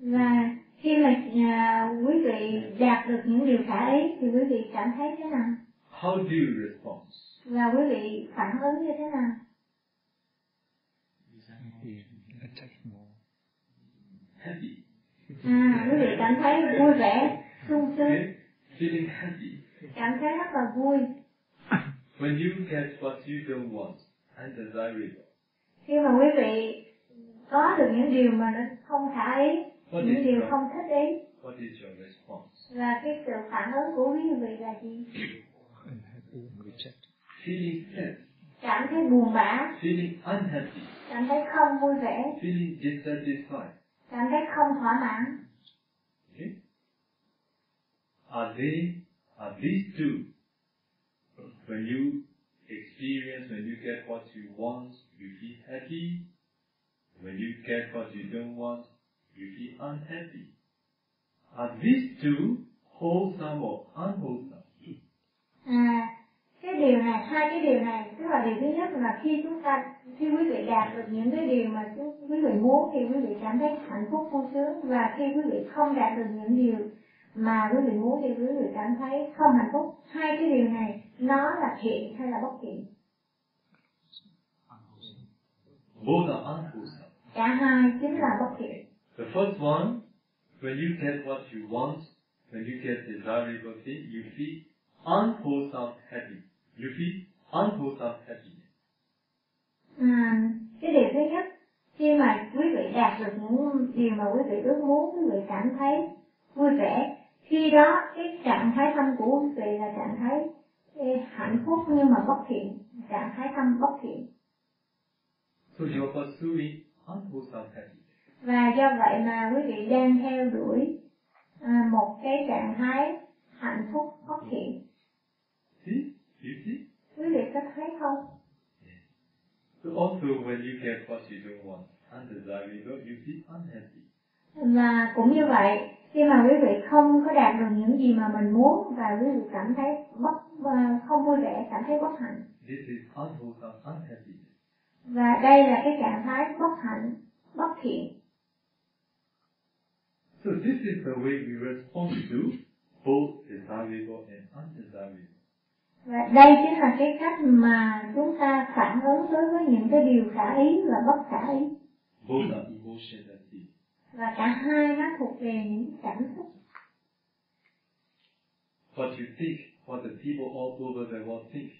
và khi mà à, quý vị đạt được những điều khả ý thì quý vị cảm thấy thế nào How do you respond? và quý vị phản ứng như thế nào more Happy. à quý vị cảm thấy vui vẻ sung sướng Okay? Feeling happy. cảm thấy rất là vui When you get what you don't want, undesirable, khi mà quý vị có được những điều mà nó không khả ý what những is điều your, không thích ý what is your response? và cái sự phản ứng của quý vị là gì and Feeling sad, cảm thấy buồn bã feeling unhappy, cảm thấy không vui vẻ feeling dissatisfied. cảm thấy không thỏa mãn Okay? Are they, are these two, when you experience, when you get what you want, you feel happy. When you get what you don't want, you feel unhappy. Are these two wholesome or unwholesome? à cái điều này hai cái điều này tức là điều thứ nhất là khi chúng ta khi quý vị đạt được những cái điều mà quý vị muốn thì quý vị cảm thấy hạnh phúc vui sướng và khi quý vị không đạt được những điều mà quý vị muốn thì quý vị cảm thấy không hạnh phúc hai cái điều này nó là thiện hay là bất thiện Both are unwholesome. cả hai chính là bất thiện The first one, when you get what you want, when you get desirable thing, you feel unwholesome happy. You feel unwholesome happiness. à, cái điều thứ nhất khi mà quý vị đạt được những điều mà quý vị ước muốn quý vị cảm thấy vui vẻ khi đó cái trạng thái tâm của quý vị là trạng thái eh, hạnh phúc nhưng mà bất thiện trạng thái tâm bất thiện So you are pursuing unwholesome happiness. và do vậy mà quý vị đang theo đuổi à, một cái trạng thái hạnh phúc bất thiện See? You see? quý vị có thấy không So also when you get what you don't want, undesirable, you feel unhappy. và cũng như vậy khi mà quý vị không có đạt được những gì mà mình muốn và quý vị cảm thấy bất à, không vui vẻ cảm thấy bất hạnh This is unwholesome unhappiness. và đây là cái trạng thái bất hạnh bất thiện So this is the way we respond to both desirable and undesirable. Và đây chính là cái cách mà chúng ta phản ứng đối với những cái điều khả ý và bất khả ý và cả hai nó thuộc về những cảm xúc What you think, what the people all over the world think.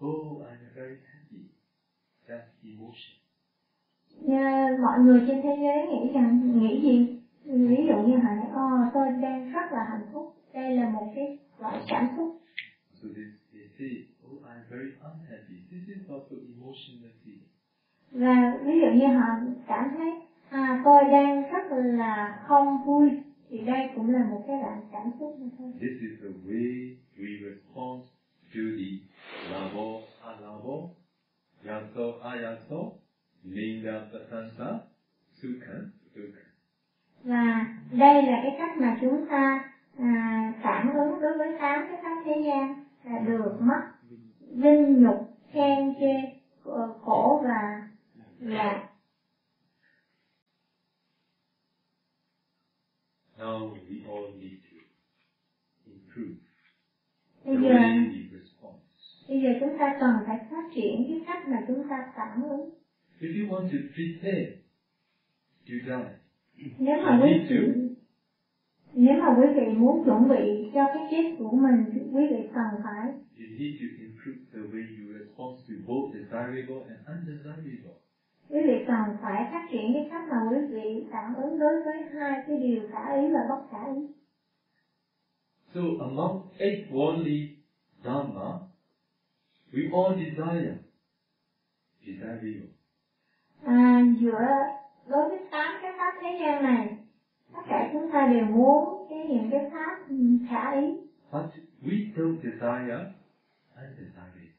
Oh, I'm very happy. That's emotion. Nha, mọi người trên thế giới nghĩ rằng nghĩ gì ví dụ như họ nói oh, tôi đang rất là hạnh phúc đây là một cái loại cảm xúc So they, they say, oh, I'm very unhappy. This is also emotional feeling. và ví dụ như họ cảm thấy à tôi đang rất là không vui thì đây cũng là một cái loại cảm xúc mà thôi This is the way we respond to the labo alabo, yaso ayaso, linga pasansa, sukha dukkha. và đây là cái cách mà chúng ta à, phản ứng đối với tám cái pháp thế gian là được mất vinh nhục khen chê ờ, khổ và lạc. Now we all need to improve the bây giờ way we respond. bây giờ chúng ta cần phải phát triển cái cách mà chúng ta phản ứng. If you want to prepare to die, nếu mà quý vị nếu mà quý vị muốn chuẩn bị cho cái chết của mình quý vị cần phải you need to improve the way you respond to both desirable and undesirable. quý vị cần phải phát triển cái cách mà quý vị phản ứng đối với hai cái điều khả ý và bất khả ý So among eight worldly dharma, we all desire desirable. à, giữa đối với tám cái pháp thế gian này tất cả chúng ta đều muốn cái những cái pháp khả ý But we don't desire undesirable.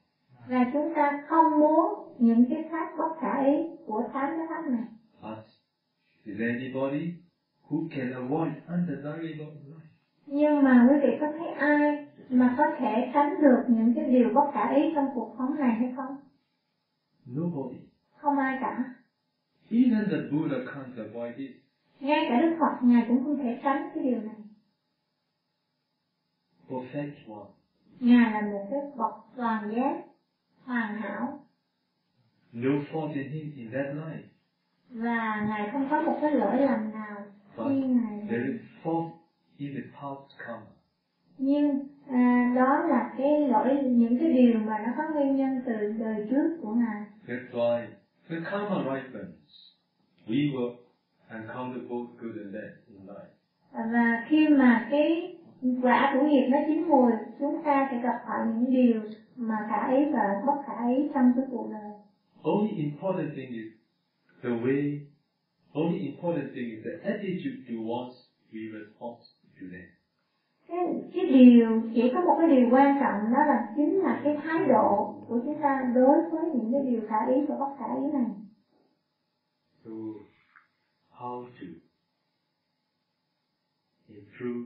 và chúng ta không muốn những cái pháp bất khả ý của tám cái pháp này But is there anybody who can avoid undesirable in life? nhưng mà quý vị có thấy ai mà có thể tránh được những cái điều bất khả ý trong cuộc sống này hay không Nobody. không ai cả Even the Buddha can't avoid it. Ngay cả đức phật ngài cũng không thể tránh cái điều này Perfect one. ngài là một cái bậc toàn giác hoàn hảo No fault in him in that life. và ngài không có một cái lỗi lầm nào But khi ngài there is fault in the past karma. nhưng à, đó là cái lỗi những cái điều mà nó có nguyên nhân từ đời trước của ngài That's why when karma ripens, we will encounter both good and bad in life. và khi mà cái quả của nghiệp nó chín mùi chúng ta sẽ gặp phải những điều mà khả ý và bất khả ý trong cái cuộc đời Only important thing is the way, only important thing is the attitude towards we respond to them. cái, cái điều chỉ có một cái điều quan trọng đó là chính là cái thái độ của chúng ta đối với những cái điều khả ý và bất khả ý này So, how to improve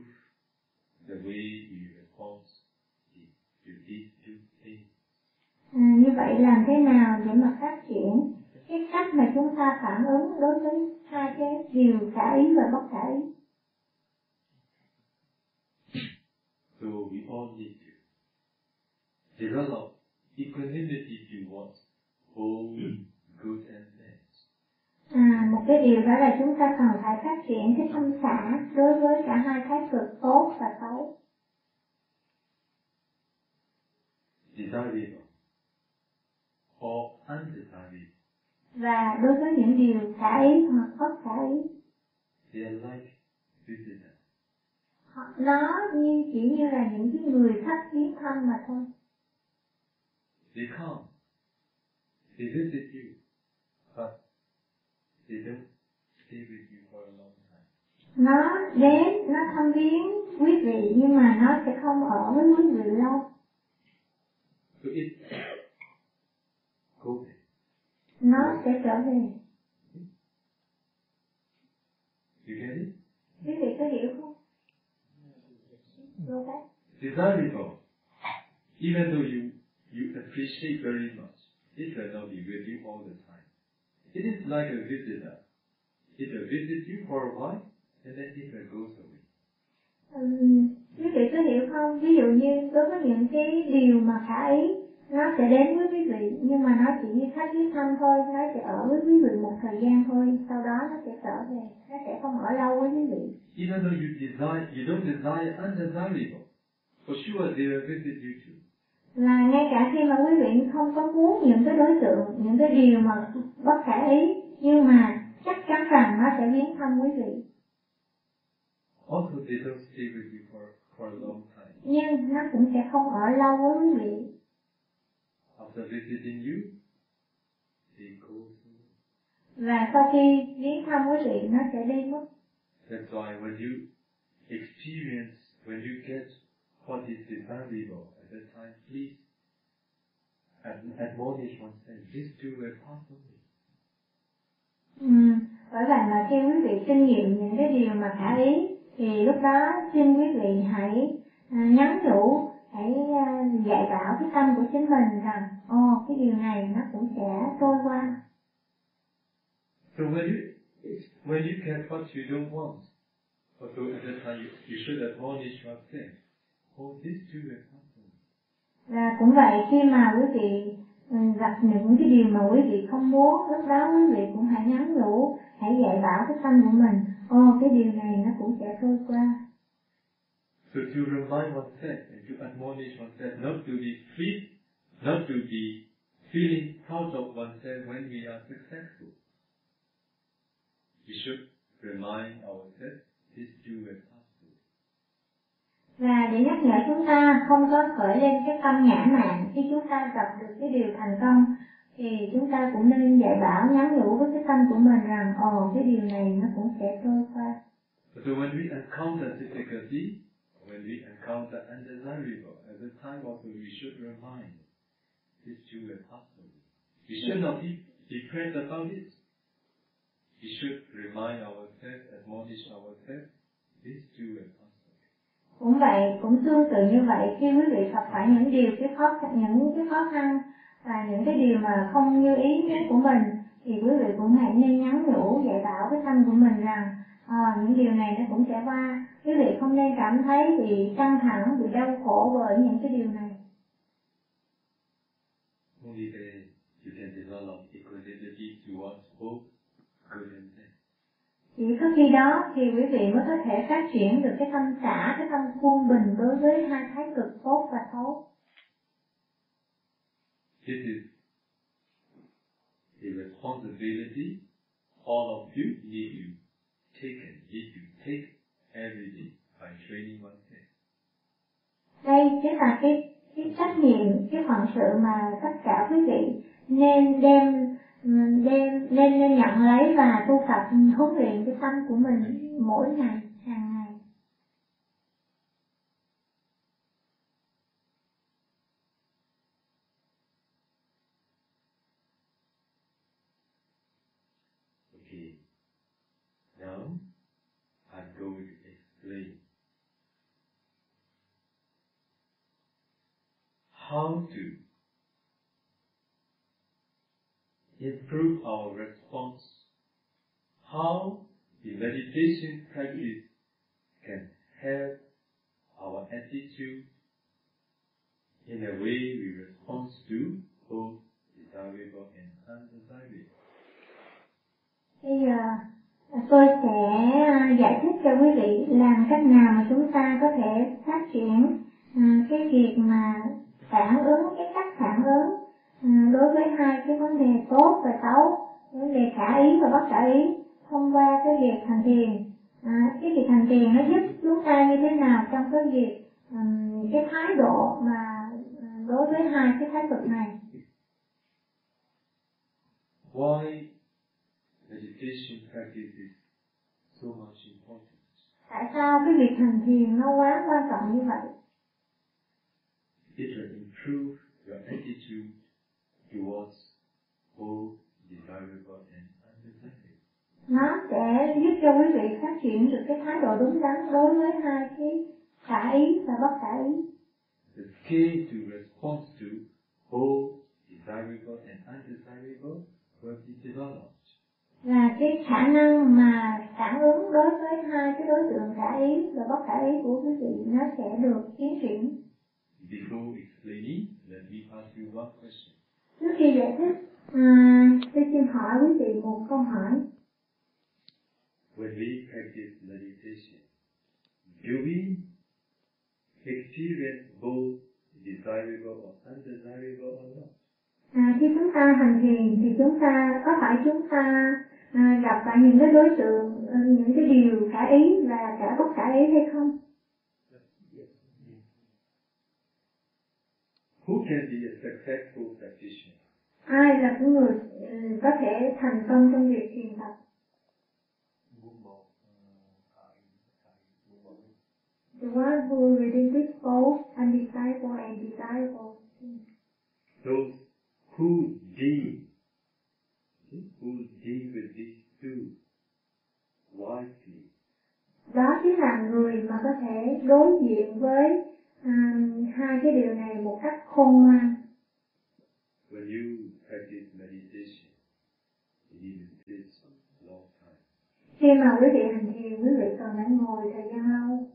the way we respond to these two things? à, như vậy làm thế nào để mà phát triển cái cách mà chúng ta phản ứng đối với hai cái điều khả ý và bất khả ý So we all need to develop equanimity towards both good and bad. À, một cái điều đó là chúng ta cần phải phát triển cái tâm xã đối với cả hai thái cực tốt và xấu. và đối với những điều khả ý hoặc bất khả ý. They are like visitors. họ nó như chỉ như là những cái người khách viếng thăm mà thôi. They come, they visit you, but don't stay with you for a long time. nó đến nó thăm viếng quý vị nhưng mà nó sẽ không ở với quý vị lâu So it goes. nó sẽ trở về You get it? quý vị có hiểu không Go back. Desirable. Even though you you appreciate very much, it will not be with you all the time. It is like a visitor. It will visit you for a while and then it will go away. Quý vị có hiểu không? Ví dụ như đối với những cái điều mà khả ý nó sẽ đến với quý vị nhưng mà nó chỉ khách viếng thăm thôi, nó sẽ ở với quý vị một thời gian thôi, sau đó nó sẽ trở về, nó sẽ không ở lâu với quý vị. Even though you desire, you don't desire undesirable, for sure they will visit you too. Là ngay cả khi mà quý vị không có muốn những cái đối tượng, những cái điều mà bất khả ý nhưng mà chắc chắn rằng nó sẽ viếng thăm quý vị. Also, they don't stay with you for, for a long time. Nhưng nó cũng sẽ không ở lâu với quý vị. After visiting you, they go. Và sau khi viếng thăm quý vị nó sẽ đi mất. That's why when you experience, when you get what is at that time, please ad- admonish oneself. Too will pass away. Ừ, bởi vậy mà khi quý vị kinh nghiệm những cái điều mà khả ý thì lúc đó xin quý vị hãy à, nhắn nhủ hãy à, dạy bảo cái tâm của chính mình rằng ồ cái điều này nó cũng sẽ trôi qua So when you when you get what you don't want, Also at that time you, you should admonish yourself. Oh, this too will. Và cũng vậy khi mà quý vị ừ, gặp những cái điều mà quý vị không muốn, lúc đó quý vị cũng hãy nhắn nhủ, hãy dạy bảo cái tâm của mình, ô cái điều này nó cũng sẽ trôi qua. So to remind oneself and to admonish oneself not to be free, not to be feeling proud of oneself when we are successful. We should remind ourselves this too and là để nhắc nhở chúng ta không có khởi lên cái tâm ngã mạn khi chúng ta gặp được cái điều thành công thì chúng ta cũng nên dạy bảo nhắn nhủ với cái tâm của mình rằng ồ cái điều này nó cũng sẽ trôi qua. So when we encounter difficulty, when we encounter undesirable, at the time also we should remind this too will pass. We should not be depressed about it. We should remind ourselves, admonish ourselves, this too will pass. Cũng vậy, cũng tương tự như vậy khi quý vị gặp phải những điều cái khó những cái khó khăn và những cái điều mà không như ý nghĩa của mình thì quý vị cũng hãy nên nhắn nhủ dạy bảo cái tâm của mình rằng à, những điều này nó cũng sẽ qua quý vị không nên cảm thấy bị căng thẳng bị đau khổ bởi những cái điều này Only then you can develop equanimity towards hope, good chỉ có khi đó thì quý vị mới có thể phát triển được cái tâm xã cái tâm quân bình đối với hai thái cực tốt và xấu This is a responsibility all of you need to take and need to take every day by training oneself. đây chính là cái cái trách nhiệm cái phận sự mà tất cả quý vị nên đem Ừ, đem nên nên nhận lấy và tu tập huấn luyện cái tâm của mình mỗi ngày hàng ngày Okay. Now I'm going to explain how to improve our response, how the meditation practice can help our attitude in a way we respond to both desirable and undesirable. bây giờ tôi sẽ ờ, giải thích cho quý vị làm cách nào mà chúng ta có thể phát triển ờ, cái việc mà phản ứng cái cách phản ứng đối với hai cái vấn đề tốt và xấu vấn đề khả ý và bất khả ý thông qua cái việc thành thiền. À, cái việc thành thiền nó giúp chúng ta như thế nào trong cái việc ừm, cái thái độ mà à, đối với hai cái thái cực này? Why meditation practice is so much important? tại sao cái việc thành thiền nó quá quan trọng như vậy? It will improve your attitude towards both desirable and undesirable. nó sẽ giúp cho quý vị phát triển được cái thái độ đúng đắn đối với hai cái khả ý và bất khả ý The skill to respond to both desirable and undesirable will be developed. và cái khả năng mà phản ứng đối với hai cái đối tượng khả ý và bất khả ý của quý vị nó sẽ được tiến triển Before explaining, let me ask you one question. Trước khi giải thích à, tôi xin hỏi quý vị một câu hỏi When we practice meditation, do we experience both desirable or undesirable or not? à, khi chúng ta hành thiền thì chúng ta có phải chúng ta à, gặp phải những cái đối tượng à, những cái điều khả ý và cả bất khả ý hay không Who can be a successful practitioner? Ai là cái người ừ, có thể thành công trong việc thiền tập the one who relinquish both undesirable and desirable Those who deal, who deal with these two? Wisely. đó chính là người mà có thể đối diện với à, hai cái điều này một cách khôn ngoan When you practice meditation, you to sit a long time. khi mà quý vị hành thiền quý vị cần phải ngồi thời gian lâu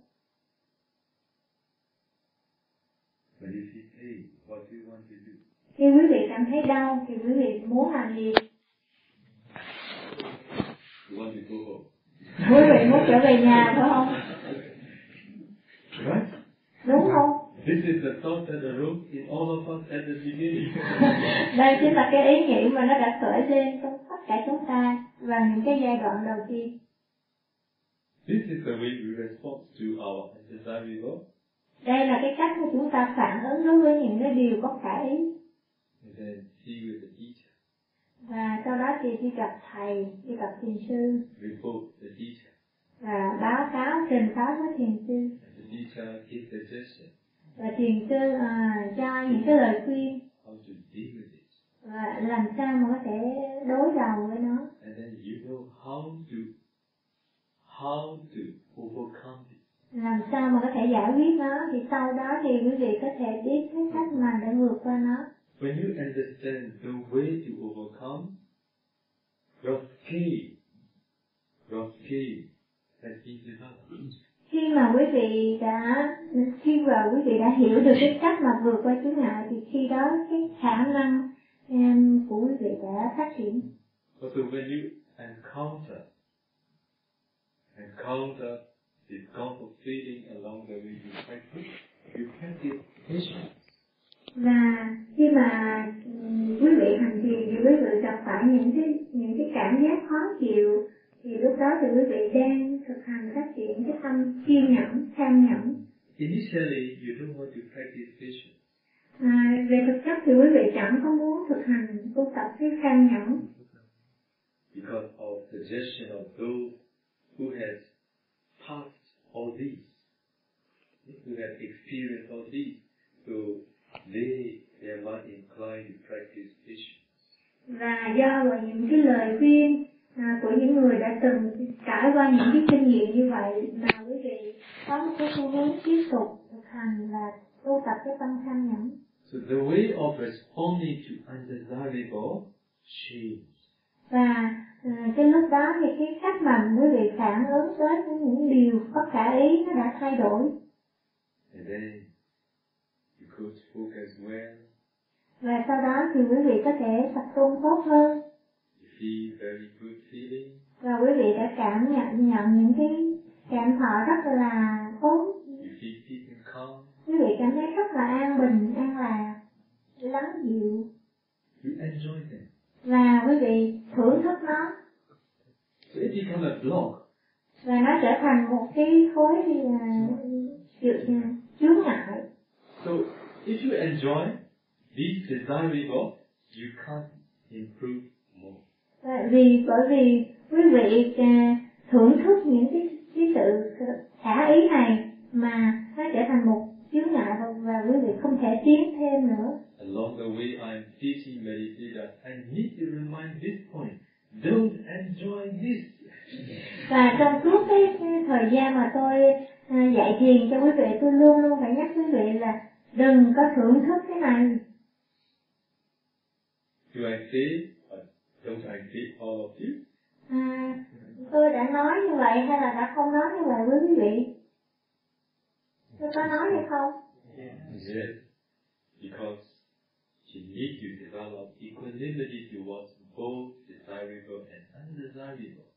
When you feel pain, what do you want to do? khi quý vị cảm thấy đau thì quý vị muốn làm gì You want to go home. quý vị muốn trở về nhà phải không Right? đúng không This is the thought that arose in all of us at the beginning. đây chính là cái ý nghĩ mà nó đã khởi lên trong tất cả chúng ta vào những cái giai đoạn đầu tiên. This is the way we respond to our undesirable đây là cái cách mà chúng ta phản ứng đối với những cái điều có khả ý and then see with the teacher, và sau đó thì đi gặp thầy đi gặp thiền sư. Report the teacher. và báo cáo trình báo với thiền sư. And the teacher gives suggestion và thiền sư à, cho những cái lời khuyên how to deal with it. và làm sao mà có thể đối đầu với nó And then you know how to how to overcome it. làm sao mà có thể giải quyết nó thì sau đó thì quý vị có thể biết cái cách mà để vượt qua nó When you understand the way to overcome, your skill, your skill has been developed. Khi mà quý vị đã khi mà quý vị đã hiểu được cái cách mà vượt qua chướng ngại thì khi đó cái khả năng em, của quý vị đã phát triển. Also when you encounter, encounter discomfort feeling along the way you practice, you practice patience. và khi mà ừm, quý vị hành trì thì quý vị gặp phải những cái những cái cảm giác khó chịu thì lúc đó thì quý vị đang thực hành phát triển cái tâm kiên nhẫn tham nhẫn. Initially, you don't want to practice patience à, về thực chất thì quý vị chẳng có muốn thực hành tu tập cái tham nhẫn. Because of suggestion of those who has passed all these, who have experienced all these, so they they are not inclined to practice patience. và do là những cái lời khuyên à, của những người đã từng trải qua những cái kinh nghiệm như vậy. Mà quý vị có một cái xu hướng tiếp tục thực hành là tu tập cái tâm tham nhẫn. So the way of responding to undesirable change. và à, cái lúc đó thì cái cách mà quý vị phản ứng với những điều có khả ý nó đã thay đổi. And then you could focus well, và sau đó thì quý vị có thể tập trung tốt hơn và quý vị đã cảm nhận nhận những cái cảm thọ rất là tốt. Quý vị cảm thấy rất là an bình an lạc lắng dịu. Và quý vị thưởng thức nó. So it becomes a block. và nó trở thành một cái khối uh, chướng ngại. So if you enjoy these desirable, you can't improve. Và vì bởi vì quý vị thưởng thức những cái cái sự khả ý này mà nó trở thành một chướng ngại và, và quý vị không thể tiến thêm nữa Along the way, I'm teaching meditators. I need to remind this point. Don't enjoy this. và trong suốt cái, cái thời gian mà tôi à, dạy thiền cho quý vị tôi luôn luôn phải nhắc quý vị là đừng có thưởng thức cái này Do I say, don't I say all of you? à, tôi đã nói như vậy hay là đã không nói như vậy với quý vị tôi có nói hay không Yes. Because you need to develop equanimity towards both desirable and undesirable.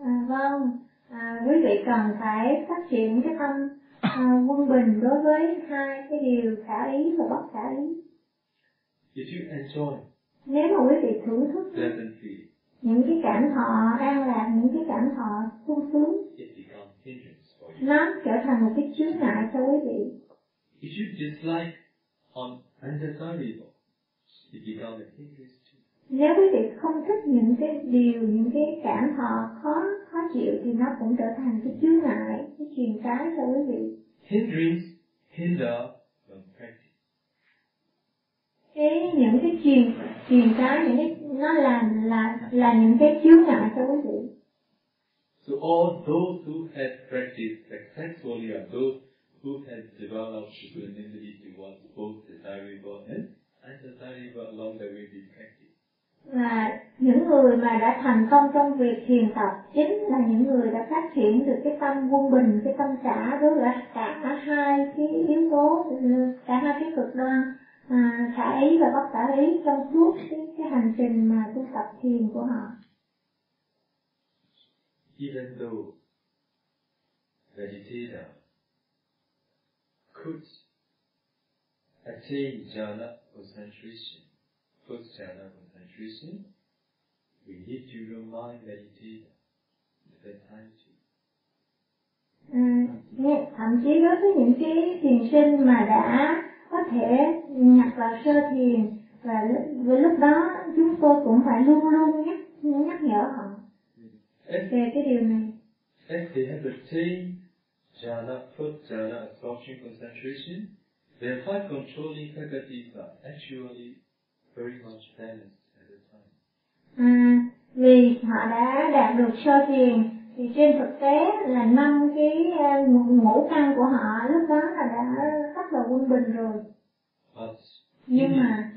À, vâng, à, quý vị cần phải phát triển cái tâm à, quân bình đối với hai cái điều khả ý và bất khả ý. If you enjoy Nếu mà quý vị thưởng thức những cái cảm thọ an lạc, những cái cảm thọ sung sướng, nó trở thành một cái chướng ngại cho quý vị. If you dislike on undesirable, it becomes a hindrance too. Nếu quý vị không thích những cái điều, những cái cảm thọ khó khó chịu thì nó cũng trở thành cái chướng ngại, cái truyền trái cho quý vị. Hindrance hinder the practice. Cái những cái truyền truyền trái những cái nó là là là những cái chướng ngại cho quý vị So all those who have practiced successfully are those who have developed equanimity towards both desirable and undesirable along the way we practice. và những người mà đã thành công trong việc thiền tập chính là những người đã phát triển được cái tâm quân bình cái tâm trả đối với cả hai cái yếu tố cả hai cái cực đoan à, khả ý và bất khả ý trong suốt cái, cái hành trình mà tu tập thiền của họ even though meditator could attain jhana concentration, first jhana concentration, we need to remind meditator that time to. À, thậm chí đối với những cái thiền sinh mà đã có thể nhập vào sơ thiền và với lúc đó chúng tôi cũng phải luôn luôn nhắc nhắc nhở họ về cái điều này. As they have attained jhana, first jhana absorption concentration, their five controlling faculties are actually very much balanced at the time. À, vì họ đã đạt được sơ thiền thì trên thực tế là năm cái uh, ngũ căn của họ lúc đó là đã rất là quân bình rồi. Nhưng mà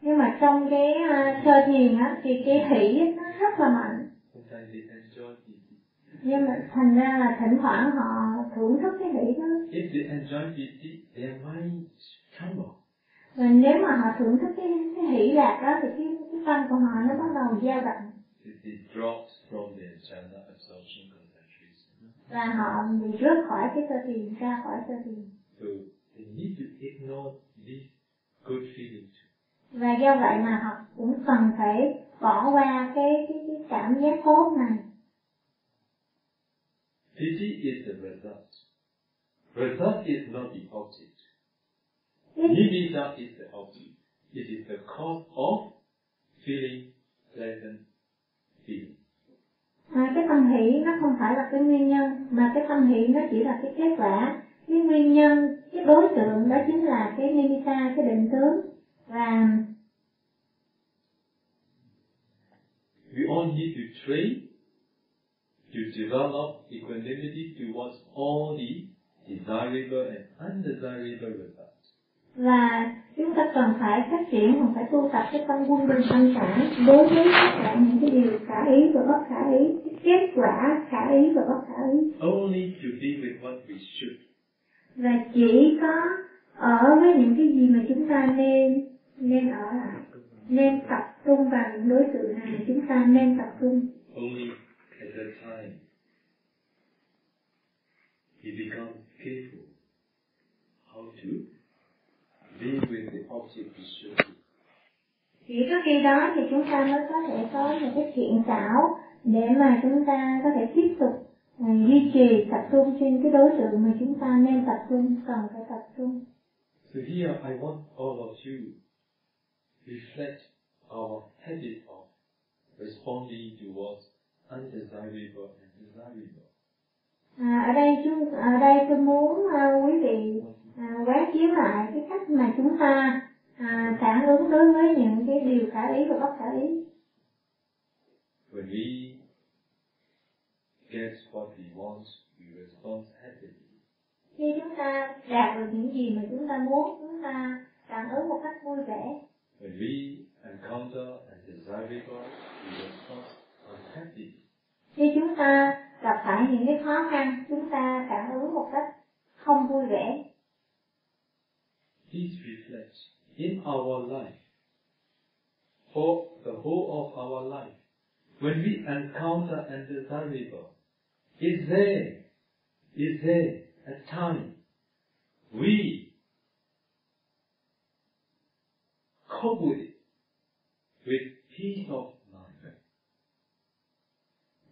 nhưng mà trong cái uh, sơ thiền á thì cái hỷ nó rất là mạnh Sometimes they enjoy piti. nhưng mà thành ra là thỉnh thoảng họ thưởng thức cái hỷ đó và nếu mà họ thưởng thức cái cái hỷ lạc đó thì cái cái tâm của họ nó bắt đầu dao động và họ bị rớt khỏi cái sơ thiền ra khỏi sơ thiền So they need to ignore these good feelings. và do vậy mà họ cũng cần phải bỏ qua cái cái, cái cảm giác tốt này Piti is the result. Result is not the object. Cái, Nimitta is the object. It is the cause of feeling pleasant feeling. à, cái tâm hỷ nó không phải là cái nguyên nhân mà cái tâm hỷ nó chỉ là cái kết quả cái nguyên nhân cái đối tượng đó chính là cái nimitta cái định tướng và We all need to train to develop equanimity towards all the desirable and undesirable results. Và chúng ta cần phải phát triển cần phải tu tập cái tâm quân bình tâm sản đối với tất cả những cái điều khả ý và bất khả ý cái kết quả khả ý và bất khả ý. Only to be with what we should. và chỉ có ở với những cái gì mà chúng ta nên nên ở lại nên tập trung vào những đối tượng này mà chúng ta nên tập trung. Only at that time he becomes careful how to be with the object chỉ có khi đó thì chúng ta mới có thể có một cái thiện xảo để mà chúng ta có thể tiếp tục à, duy trì tập trung trên cái đối tượng mà chúng ta nên tập trung cần phải tập trung So here I want all of you reflect our habit of responding towards undesirable and desirable. À, ở đây chúng ở đây tôi muốn à, quý vị à, quán chiếu lại cái cách mà chúng ta à, phản ứng đối với những cái điều khả ý và bất khả ý When we get what we want, we respond happily. khi chúng ta đạt được những gì mà chúng ta muốn chúng ta phản ứng một cách vui vẻ When we encounter undesirable, we respond unhappily. khi chúng ta gặp phải những cái khó khăn chúng ta phản ứng một cách không vui vẻ Please reflect in our life, for the whole of our life, when we encounter undesirable, is there, is there a time we cope with it with peace of mind?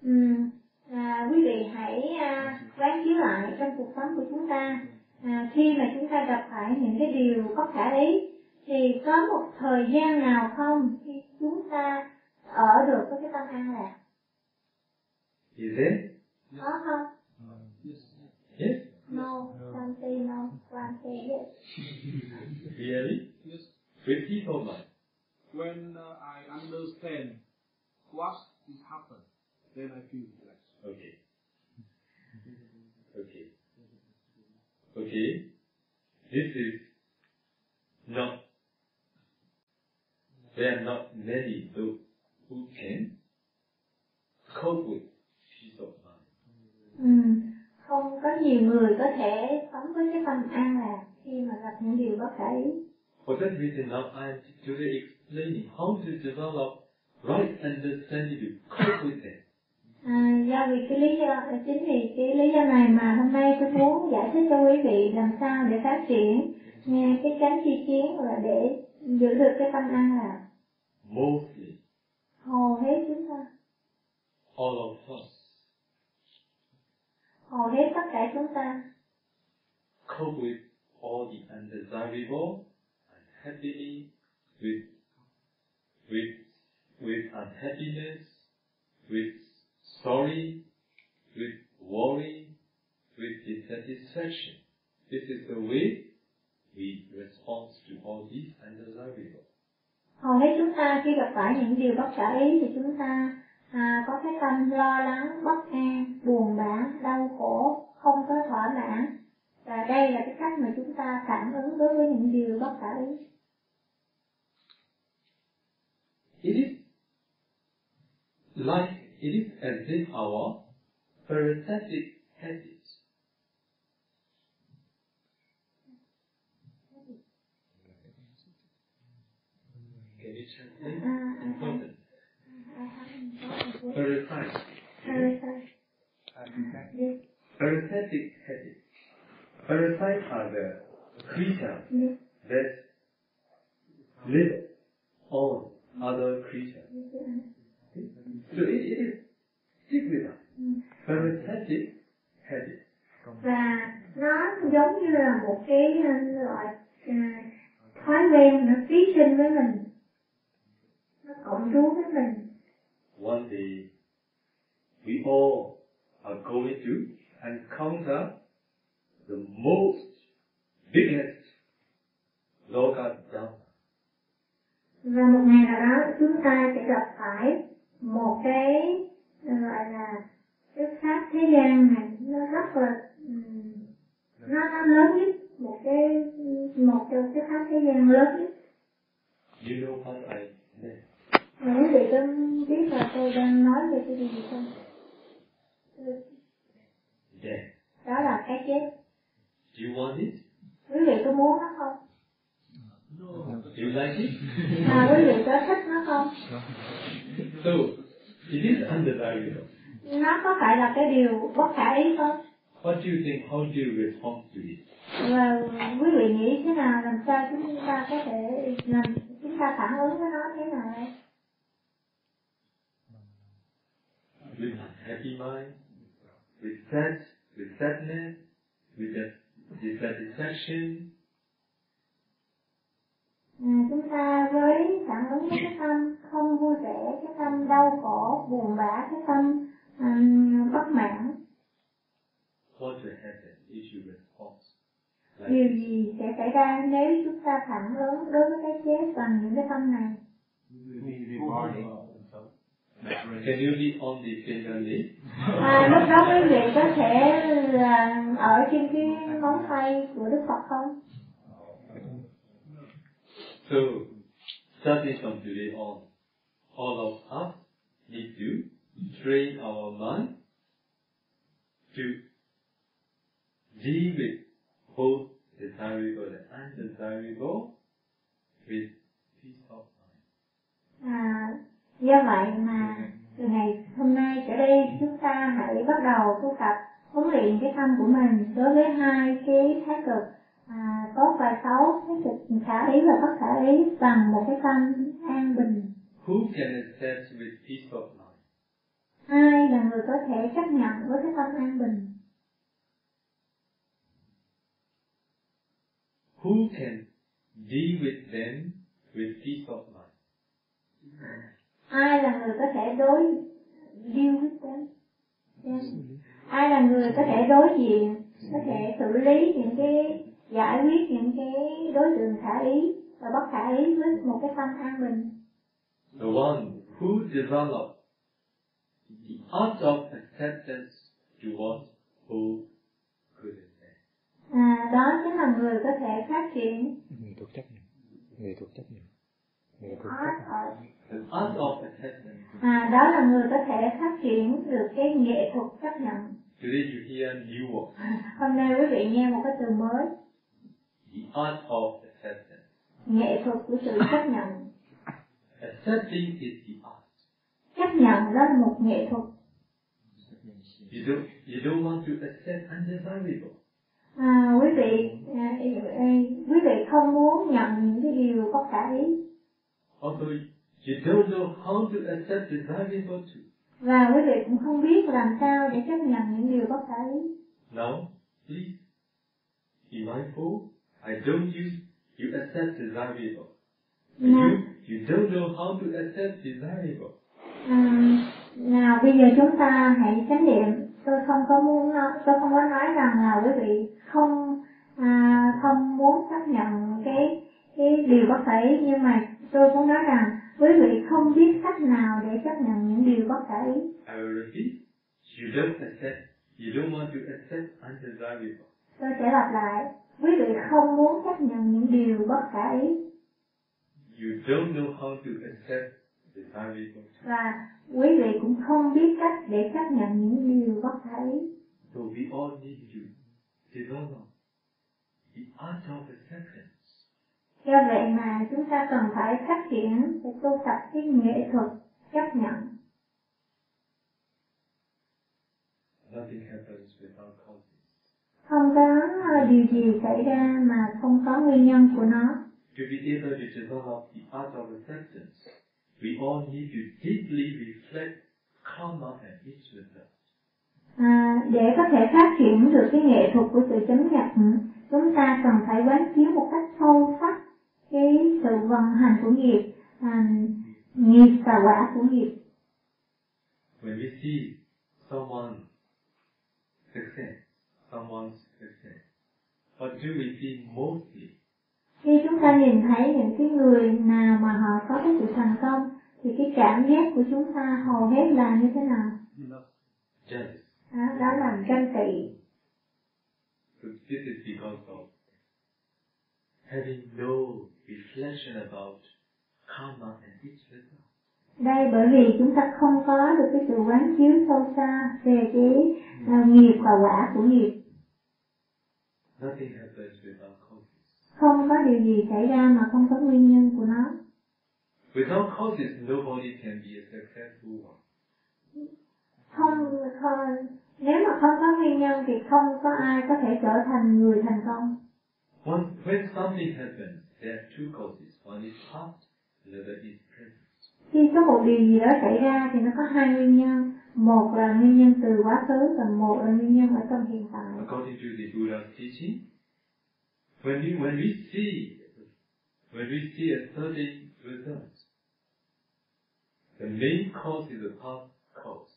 Ừm, à, quý vị hãy à, quán chiếu lại trong cuộc sống của chúng ta à, khi mà chúng ta gặp phải những cái điều bất khả ý thì có một thời gian nào không khi chúng ta ở được với cái tâm an lạc Is there? có không Yes? no some say no one say yes Really? Yes. Of mind. When uh, I understand what is happened, then I feel relaxed. Okay. Okay. Okay. This is not there are not many those who can cope with peace of mind. Ừ. Không có nhiều người có thể sống với cái tâm an lạc khi mà gặp những điều bất khả ý. For that reason, now I am today explaining how to develop right understanding to cope with them. À, do vì cái lý do chính vì cái lý do này mà hôm nay tôi muốn giải thích cho quý vị làm sao để phát triển nghe cái chánh chi kiến và để giữ được cái tâm an lạc. Mostly, hầu hết chúng ta. All of us. Hầu hết tất cả chúng ta. Cope with all the undesirable, unhappily, with, with, with unhappiness, with sorry, with worry, with dissatisfaction. This is the way we respond to all these undesirable. hầu hết chúng ta khi gặp phải những điều bất khả ý thì chúng ta à, có cái tâm lo lắng bất an buồn bã đau khổ không có thỏa mãn và đây là cái cách mà chúng ta phản ứng đối với những điều bất khả ý It is like it is as if our parasitic habits Can you translate? à, à, Important. I haven't got it. Parasite. Parasite. Parasitic habits. Parasites are the creatures that live on other creatures. So it, it is stick with us. Mm. Parasitic habits. và nó giống như là một cái loại uh, thói quen nó ký sinh với mình nó cộng trú với mình One day, we all are going to encounter the most biggest Loka Dhamma. và một ngày nào đó chúng ta sẽ gặp phải một cái uh, gọi là cái pháp thế gian này nó rất là nó nó lớn nhất một cái một trong cái pháp thế gian lớn nhất You know quý vị có biết là tôi đang nói về cái gì không? Death. Đó là cái chết. Do you want it? Quý vị có muốn nó không? Like it? À, quý vị có thích nó không? So, it is undesirable. Nó có phải là cái điều bất khả ý không? What do you think? How do you respond to it? Và quý vị nghĩ thế nào làm sao chúng ta có thể làm chúng ta phản ứng với nó thế nào? With unhappy mind, with sad, with sadness, with dissatisfaction, À, chúng ta với phản ứng với cái tâm không vui vẻ, cái tâm đau khổ, buồn bã, cái tâm um, bất mãn. Điều gì sẽ xảy ra nếu chúng ta phản ứng đối với cái chết bằng những cái tâm này? Can you be on the fingernail? À, lúc đó quý vị có thể là ở trên cái ngón tay của Đức Phật không? So, starting from today on, all of us need to train our mind to deal with both desirable and undesirable with peace of mind. À, do vậy mà từ ngày hôm nay trở đi chúng ta hãy bắt đầu tu tập huấn luyện cái tâm của mình đối với hai cái thái cực à, tốt và xấu, thái cực khả ý và bất khả ý bằng một cái tâm an bình. Who can accept with peace of mind? Ai là người có thể chấp nhận với cái tâm an bình? Who can deal with them with peace of mind? ai là người có thể đối deal with them Yes. ai là người có thể đối diện có thể xử lý những cái giải quyết những cái đối tượng khả ý và bất khả ý với một cái tâm an bình The one who developed the art of acceptance towards and bad. à, đó chính là người có thể phát triển. Nghệ thuật chấp nhận nghệ thuật chấp nhận The art of acceptance. à, đó là người có thể phát triển được cái nghệ thuật chấp nhận Today you hear new word. hôm nay quý vị nghe một cái từ mới The art of acceptance. nghệ thuật của sự chấp nhận Accepting is the art. chấp nhận đó là một nghệ thuật You don't you don't want to accept undesirable. à, quý vị à, à, quý vị không muốn nhận những cái điều bất khả ý Also, you don't know how to accept desirable too. và quý vị cũng không biết làm sao để chấp nhận những điều bất khả ý Now, please be mindful. I don't use you accept desirable. No. You you don't know how to accept desirable. À, nào bây giờ chúng ta hãy chánh niệm tôi không có muốn tôi không có nói rằng là quý vị không à, không muốn chấp nhận cái cái điều bất ý nhưng mà tôi muốn nói rằng quý vị không biết cách nào để chấp nhận những điều bất ý I will repeat. You don't accept. You don't want to accept undesirable. tôi sẽ lặp lại quý vị không muốn chấp nhận những điều bất khả ý You don't know how to accept desirable. và quý vị cũng không biết cách để chấp nhận những điều bất khả ý So we all need to develop the art of acceptance. Do vậy mà chúng ta cần phải phát triển để tu tập cái nghệ thuật chấp nhận. Nothing happens. Không có ờ, điều gì xảy ra mà không có nguyên nhân của nó. To be able to develop the art of acceptance, we all need to deeply reflect karma and its result. À, để có thể phát triển được cái nghệ thuật của sự chấm nhận, chúng ta cần phải quán chiếu một cách sâu sắc cái sự vận hành của nghiệp, à, nghiệp và quả của nghiệp. When we see someone success, someone's success, what do we feel mostly? Khi chúng ta nhìn thấy những cái người nào mà họ có cái sự thành công, thì cái cảm giác của chúng ta hầu hết là như thế nào? Jealous. À, đó là ganh tị. So this is because of having no reflection about karma and its result. Đây bởi vì chúng ta không có được cái sự quán chiếu sâu xa về cái à, nghiệp và quả của nghiệp. Nothing happens without causes. Không có điều gì xảy ra mà không có nguyên nhân của nó. Without causes, nobody can be a successful one. Không, không nếu mà không có nguyên nhân thì không có ai có thể trở thành người thành công. Once, when something happens, there are two causes. One is past, another is. Khi có một điều gì đó xảy ra thì nó có hai nguyên nhân. Một là nguyên nhân từ quá khứ và một là nguyên nhân ở trong hiện tại. According to the Buddha's teaching, when we, when we see, when we see a certain result, the main cause is the past cause.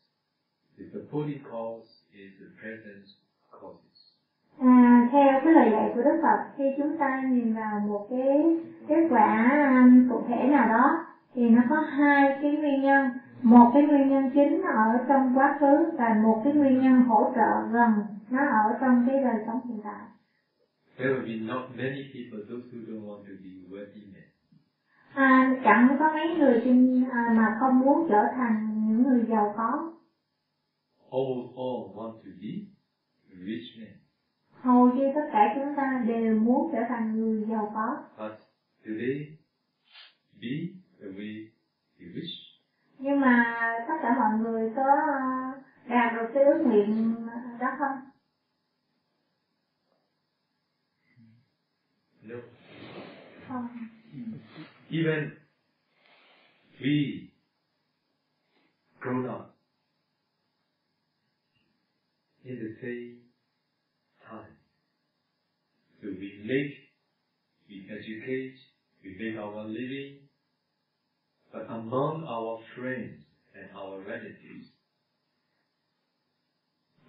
The supporting cause is the present causes. À, theo cái lời dạy của Đức Phật khi chúng ta nhìn vào một cái kết quả um, cụ thể nào đó thì nó có hai cái nguyên nhân một cái nguyên nhân chính ở trong quá khứ và một cái nguyên nhân hỗ trợ gần nó ở trong cái đời sống hiện tại There will be not many people, those who don't want to be wealthy men. à, chẳng có mấy người trên à, mà không muốn trở thành những người giàu có Almost all want to be rich men. hầu như tất cả chúng ta đều muốn trở thành người giàu có But do they be way they wish? nhưng mà tất cả mọi người có à, đạt được cái ước nguyện đó không No. không Even we grown up in the same time. So we make, we educate, we make our living, but among our friends and our relatives,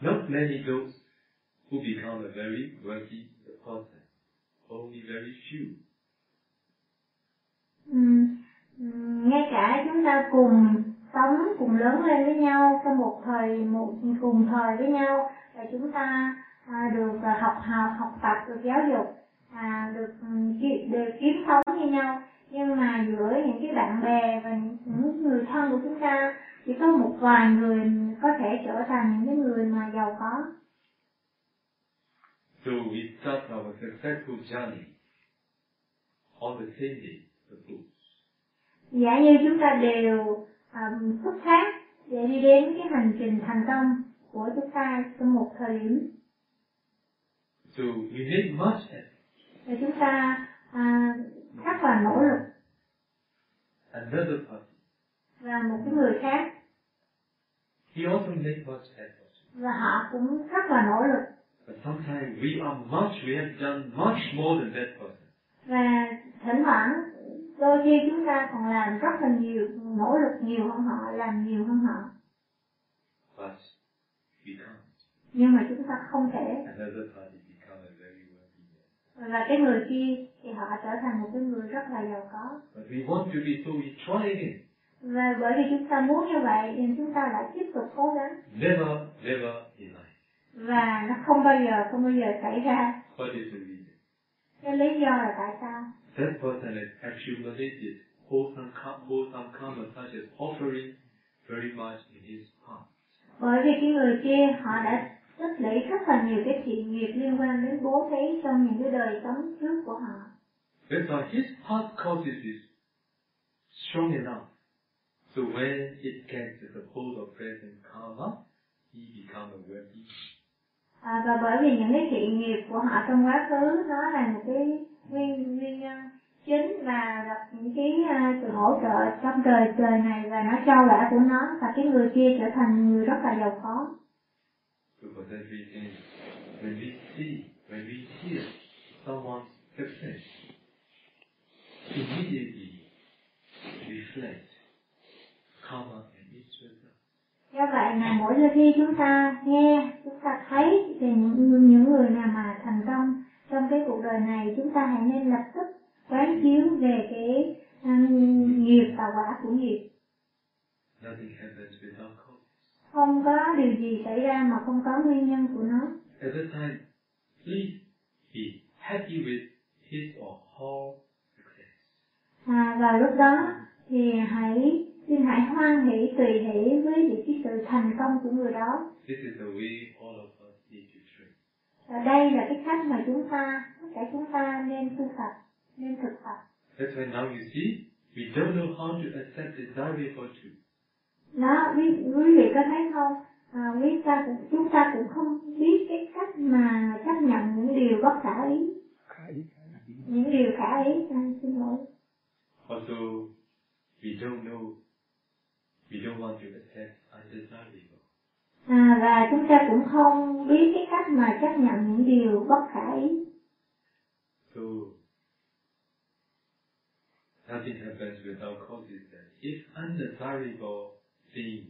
not many those who become a very wealthy person, only very few. Ừm, ngay cả chúng ta cùng sống cùng lớn lên với nhau trong một thời một cùng thời với nhau và chúng ta à, được học học học tập được giáo dục à, được ừ, được kiếm sống như nhau nhưng mà giữa những cái bạn bè và những người thân của chúng ta chỉ có một vài người có thể trở thành những cái người mà giàu có So we start our successful journey on the same day, the books. giả như chúng ta đều um, xuất phát để đi đến cái hành trình thành công của chúng ta trong một thời điểm So we make much effort. và chúng ta à, rất là nỗ lực. Và một cái người khác. Và họ cũng rất là nỗ lực. But sometimes we are much, we have done much more than that person. và thỉnh thoảng đôi khi chúng ta còn làm rất là nhiều nỗ lực nhiều hơn họ làm nhiều hơn họ. But we can't. nhưng mà chúng ta không thể. Another party become a very wealthy man. Và cái người kia thì họ trở thành một cái người rất là giàu có But we want to be, so we try again. và bởi vì chúng ta muốn như vậy nên chúng ta lại tiếp tục cố gắng Never, never in life. và nó không bao giờ không bao giờ xảy ra What is the reason? cái lý do là tại sao That person has accumulated wholesome, wholesome karma such as offering very much in his past. bởi vì cái người kia họ đã tích lũy rất là nhiều cái thiện nghiệp liên quan đến bố thí trong những cái đời sống trước của họ. That's why his past causes is strong enough. So when it gets the support of present karma, he becomes a wealthy à, và bởi vì những cái thiện nghiệp của họ trong quá khứ nó là một cái nguyên nguyên nhân chính và gặp những cái à, sự hỗ trợ trong đời trời này và nó cho quả của nó và cái người kia trở thành người rất là giàu có Reason, when we see, when we hear someone's success, immediately reflect karma and its result. do vậy là mỗi khi chúng ta nghe chúng ta thấy về những những người nào mà thành công trong cái cuộc đời này chúng ta hãy nên lập tức quán chiếu về cái um, nghiệp và quả của nghiệp Nothing happens without. Không có điều gì xảy ra mà không có nguyên nhân của nó At that time, please be happy with his or her success. à, và lúc đó thì hãy xin hãy hoan hỷ tùy hỷ với những cái sự thành công của người đó This is the way all of us need to train. và đây là cái cách mà chúng ta tất cả chúng ta nên tu tập nên thực tập That's why now you see, we don't know how to accept desire for two. Đó quý, quý vị có thấy không? À, quý ta cũng chúng ta cũng không biết cái cách mà chấp nhận những điều bất khả ý. Những điều khả ý à, xin lỗi. Also, we don't know, we don't want to accept undesirable. à, và chúng ta cũng không biết cái cách mà chấp nhận những điều bất khả ý. So, nothing happens without causes. Then. If undesirable things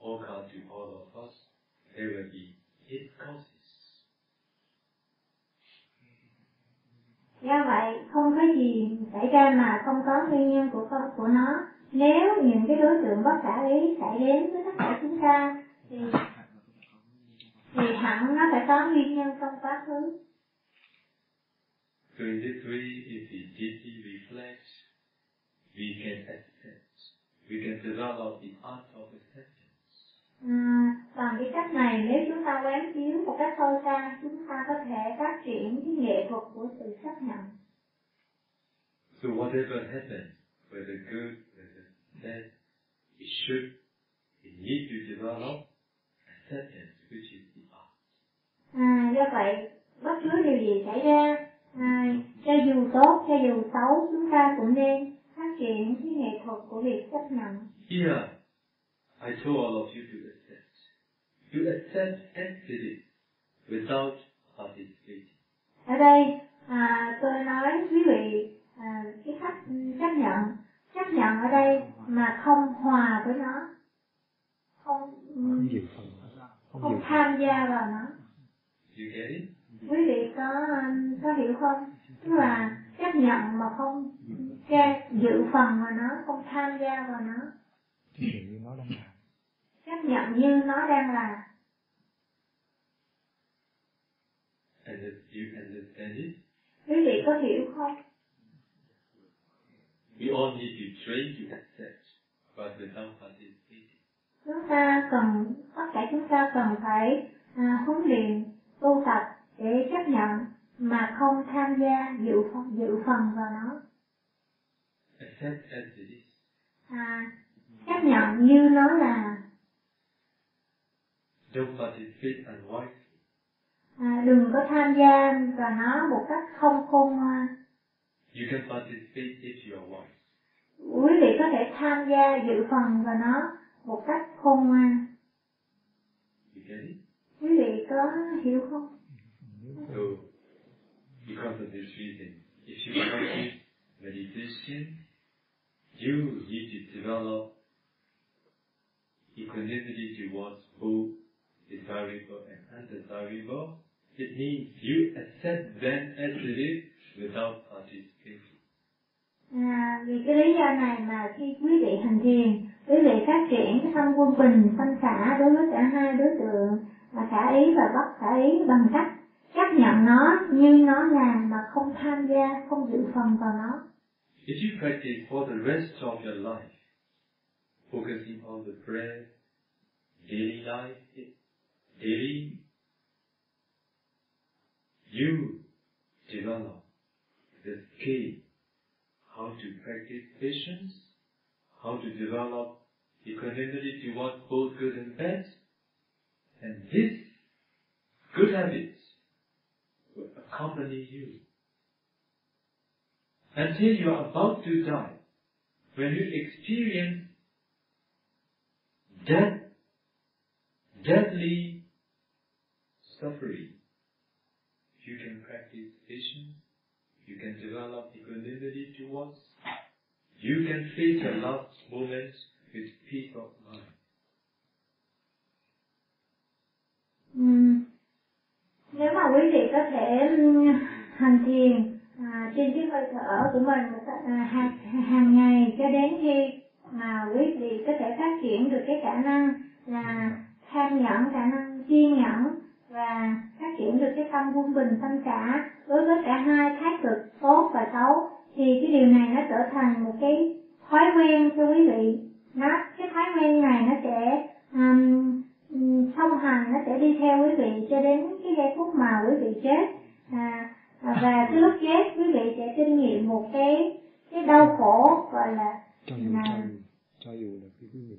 occur to all of us, there will be its causes. do vậy không có gì xảy ra mà không có nguyên nhân của con của nó. Nếu những cái đối tượng bất khả ý xảy đến với tất cả chúng ta thì thì hẳn nó phải có nguyên nhân trong quá khứ. So in this way, if we deeply reflect, we can accept, we can develop the art of acceptance. À, bằng cái cách này nếu chúng ta quán chiếu một cách sâu xa chúng ta có thể phát triển cái nghệ thuật của sự chấp nhận So whatever happens, whether good, whether bad, it should, it needs to develop acceptance, which is the art. à, do vậy bất cứ điều gì xảy ra à, cho dù tốt cho dù xấu chúng ta cũng nên phát triển cái nghệ thuật của việc chấp nhận. Here, I told all of you to accept. To accept entities without participating. ở đây à, tôi nói quý vị à, cái cách chấp nhận. Chấp nhận ở đây mà không hòa với nó. Không không phần không không tham gia vào nó. You get it? quý vị có um, có hiểu không tức là chấp nhận mà không ra dự phần vào nó không tham gia vào nó. Chấp nhận như nó đang làm chấp nhận như nó đang là. And if you understand it, quý vị có hiểu không? We all need to train to accept, but without participating. chúng ta cần tất cả chúng ta cần phải à, huấn luyện tu tập để chấp nhận mà không tham gia dự phần, dự phần vào nó. À, chấp nhận như nó là. Don't participate unwisely. à, đừng có tham gia vào nó một cách không khôn ngoan. You can participate if you are wise. quý vị có thể tham gia dự phần vào nó một cách khôn ngoan. You get it? quý vị có hiểu không? So, because of this reason, if you practice meditation, you need to develop equanimity towards both desirable and undesirable. It means you accept them as it is without participation. À, vì cái lý do này mà khi quý vị hành thiền, quý vị phát triển cái tâm quân bình, tâm xả đối với cả hai đối tượng là khả ý và bất khả ý bằng cách chấp nhận nó như nó mà không tham gia, không dự phần vào nó. If you practice for the rest of your life, focusing on the breath, daily life, daily, you develop the skill how to practice patience, how to develop equanimity towards both good and bad, and this good habits will accompany you until you are about to die. When you experience death, deadly suffering, you can practice patience, you can develop equanimity towards, you can face your last moments with peace of mind. Thể ừ, hành thiền à, trên cái hơi thở của mình một cách, à, hàng, hàng ngày cho đến khi mà quý vị có thể phát triển được cái khả năng là tham nhẫn, khả năng kiên nhẫn và phát triển được cái tâm quân bình, tâm cả đối với cả hai thái cực tốt và xấu thì cái điều này nó trở thành một cái thói quen cho quý vị. Nó cái thói quen này nó sẽ um, ừm, thông hành nó sẽ đi theo quý vị cho đến cái giây phút mà quý vị chết. À, à, và cái lúc chết quý vị sẽ kinh nghiệm một cái cái đau khổ gọi là cho dù là cho, dù là cái quý vị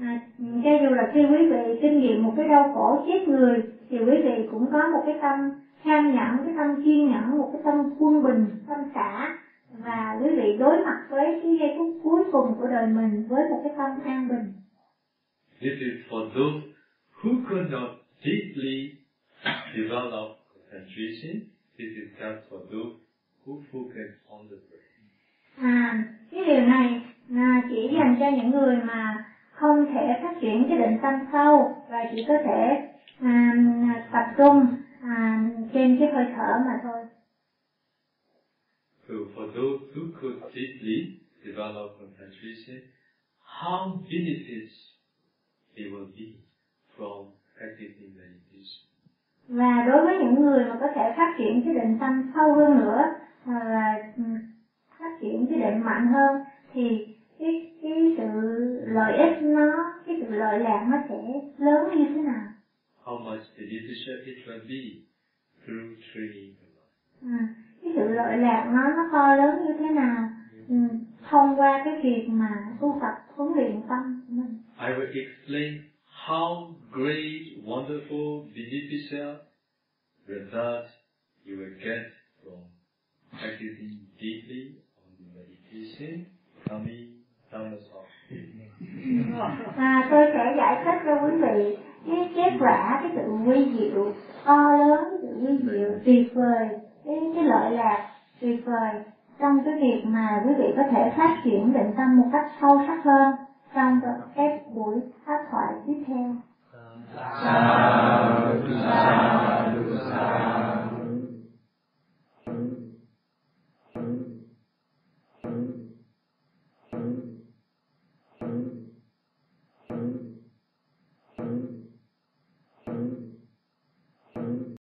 à, cho dù là khi quý vị kinh nghiệm một cái đau khổ chết người thì quý vị cũng có một cái tâm tham nhẫn cái tâm kiên nhẫn một cái tâm quân bình tâm xả và quý vị đối mặt với cái giây phút cuối cùng của đời mình với một cái tâm an bình. This is for those who could not deeply develop concentration. This is just for those who focus on the breath. À, cái điều này là chỉ dành cho những người mà không thể phát triển cái định tâm sâu và chỉ có thể à, tập trung à, trên cái hơi thở mà thôi. So for those who could deeply develop concentration, how benefits they will be from practicing meditation. Và đối với những người mà có thể phát triển cái định tâm sâu hơn nữa là ừ, phát triển cái định mạnh hơn thì cái cái sự lợi ích nó cái sự lợi lạc nó sẽ lớn như thế nào? How much beneficial it will be through training the mind. À, cái sự lợi lạc nó nó to lớn như thế nào ừ, thông qua cái việc mà tu tập huấn luyện tâm của mình I will explain how great, wonderful, beneficial results you will get from practicing deeply on the meditation. Coming Dhammasam. à, tôi sẽ giải thích cho quý vị cái kết quả cái sự nguy diệu to lớn cái sự nguy diệu tuyệt vời. Cái cái lợi lạc tuyệt vời trong cái việc mà quý vị có thể phát triển định tâm một cách sâu sắc hơn sang đoạn cách buổi hát thoại tiếp theo. Sa, sa, sa, sa.